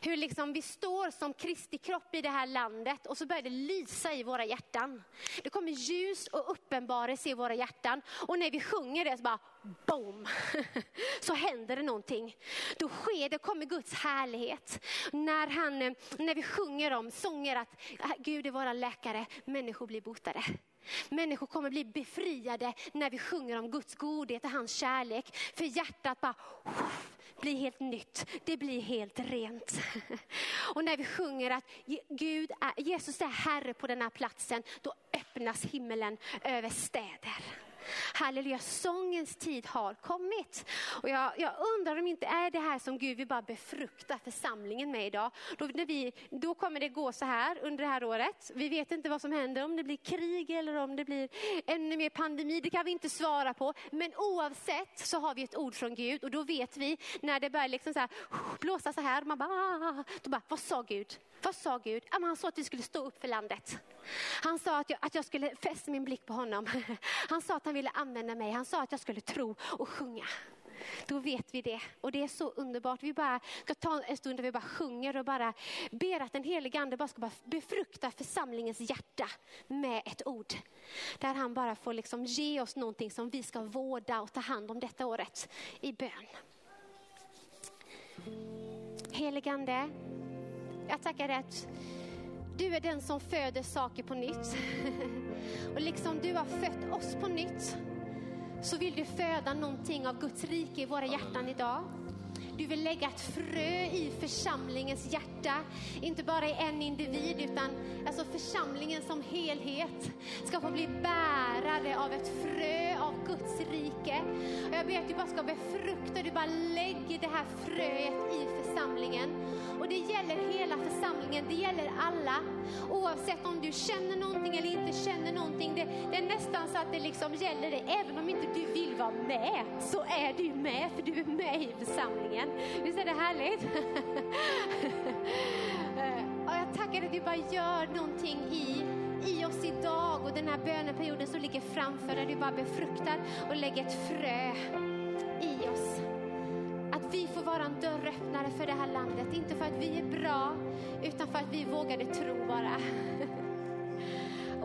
hur liksom vi står som Kristi kropp i det här landet och så börjar det lysa i våra hjärtan. Det kommer ljus och uppenbarelse i våra hjärtan och när vi sjunger det så bara boom, så händer det någonting. Då sker det, kommer Guds härlighet. När, han, eh, när vi sjunger om sånger att äh, Gud är våra läkare, människor blir botade. Människor kommer bli befriade när vi sjunger om Guds godhet och hans kärlek. För hjärtat bara blir helt nytt, det blir helt rent. Och när vi sjunger att Gud är, Jesus är Herre på den här platsen, då öppnas himmelen över städer. Halleluja, sångens tid har kommit. Och jag, jag, undrar om inte är det här som Gud vill bara befrukta församlingen med idag. Då, när vi, då kommer det gå så här under det här året. Vi vet inte vad som händer, om det blir krig eller om det blir ännu mer pandemi. Det kan vi inte svara på. Men oavsett så har vi ett ord från Gud och då vet vi när det börjar liksom så här, blåsa så här, man bara, ah, ah, ah. då bara, vad sa Gud? Vad sa Gud? han sa att vi skulle stå upp för landet. Han sa att jag, att jag skulle fästa min blick på honom. Han sa att han ville använda mig. Han sa att jag skulle tro och sjunga. Då vet vi det. Och det är så underbart. Vi bara ska ta en stund där vi bara sjunger och bara ber att den helige ande bara ska bara befrukta församlingens hjärta med ett ord. Där han bara får liksom ge oss någonting som vi ska vårda och ta hand om detta året i bön. Heligande, jag tackar dig att du är den som föder saker på nytt. Och liksom du har fött oss på nytt så vill du föda någonting av Guds rike i våra hjärtan idag. Du vill lägga ett frö i församlingens hjärta. Inte bara i en individ utan alltså församlingen som helhet ska få bli bärare av ett frö av Guds rike. Och jag ber att du bara ska befrukta, du bara lägger det här fröet i församlingen. Och det gäller hela församlingen, det gäller alla. Oavsett om du känner någonting eller inte känner någonting. Det, det är nästan så att det liksom gäller dig. Även om inte du vill vara med så är du med för du är med i församlingen. Visst är det härligt? Och jag tackar att du bara gör någonting i, i oss idag och den här böneperioden som ligger framför där du bara befruktar och lägger ett frö i oss. Att vi får vara en dörröppnare för det här landet. Inte för att vi är bra, utan för att vi vågade tro bara.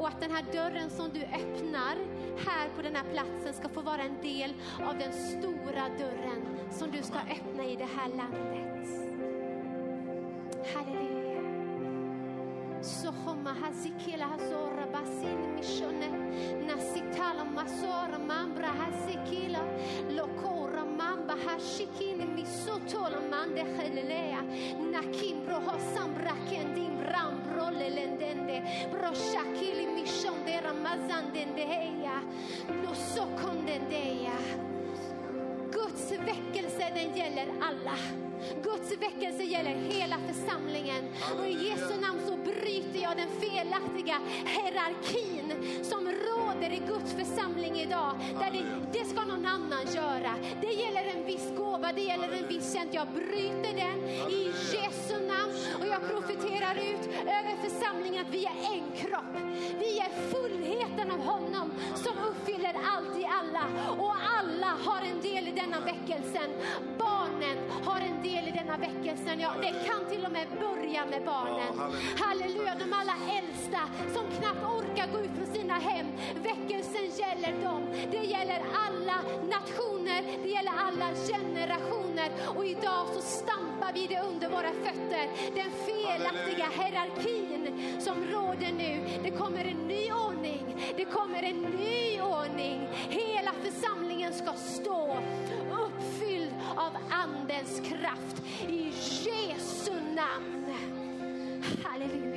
Och att den här dörren som du öppnar här på den här platsen ska få vara en del av den stora dörren som du ska öppna i det här landet. Halleluja. Sohoma basin mishone masora mambra hasikila بحشیکین میسوتو لمند خللیا نکیم رو هاسم رکندیم رم رو للندنده. برو شکیلی میشم درم مزندنده یا لسو کندنده یا den gäller alla. Guds väckelse gäller hela församlingen. Och i Jesu namn så bryter jag den felaktiga hierarkin som råder i Guds församling idag. Där det, det ska någon annan göra. Det gäller en viss gåva, det gäller en viss tjänst. Jag bryter den i Jesu namn. Och jag profeterar ut över församlingen att vi är en kropp. Vi är fullheten av honom som uppfyller allt i alla. Och alla har en del i denna väckelsen. Barnen har en del i denna väckelsen. Ja, det kan till och med börja med barnen. halleluja. De alla äldsta som knappt orkar gå ut från sina hem. Väckelsen gäller dem. Det gäller alla nationer, det gäller alla generationer. Och idag så stampar vi det under våra fötter. Den felaktiga hierarkin som råder nu. Det kommer en ny ordning. Det kommer en ny ordning. Hela församlingen ska stå uppfylld av Andens kraft. I Jesu namn. Halleluja.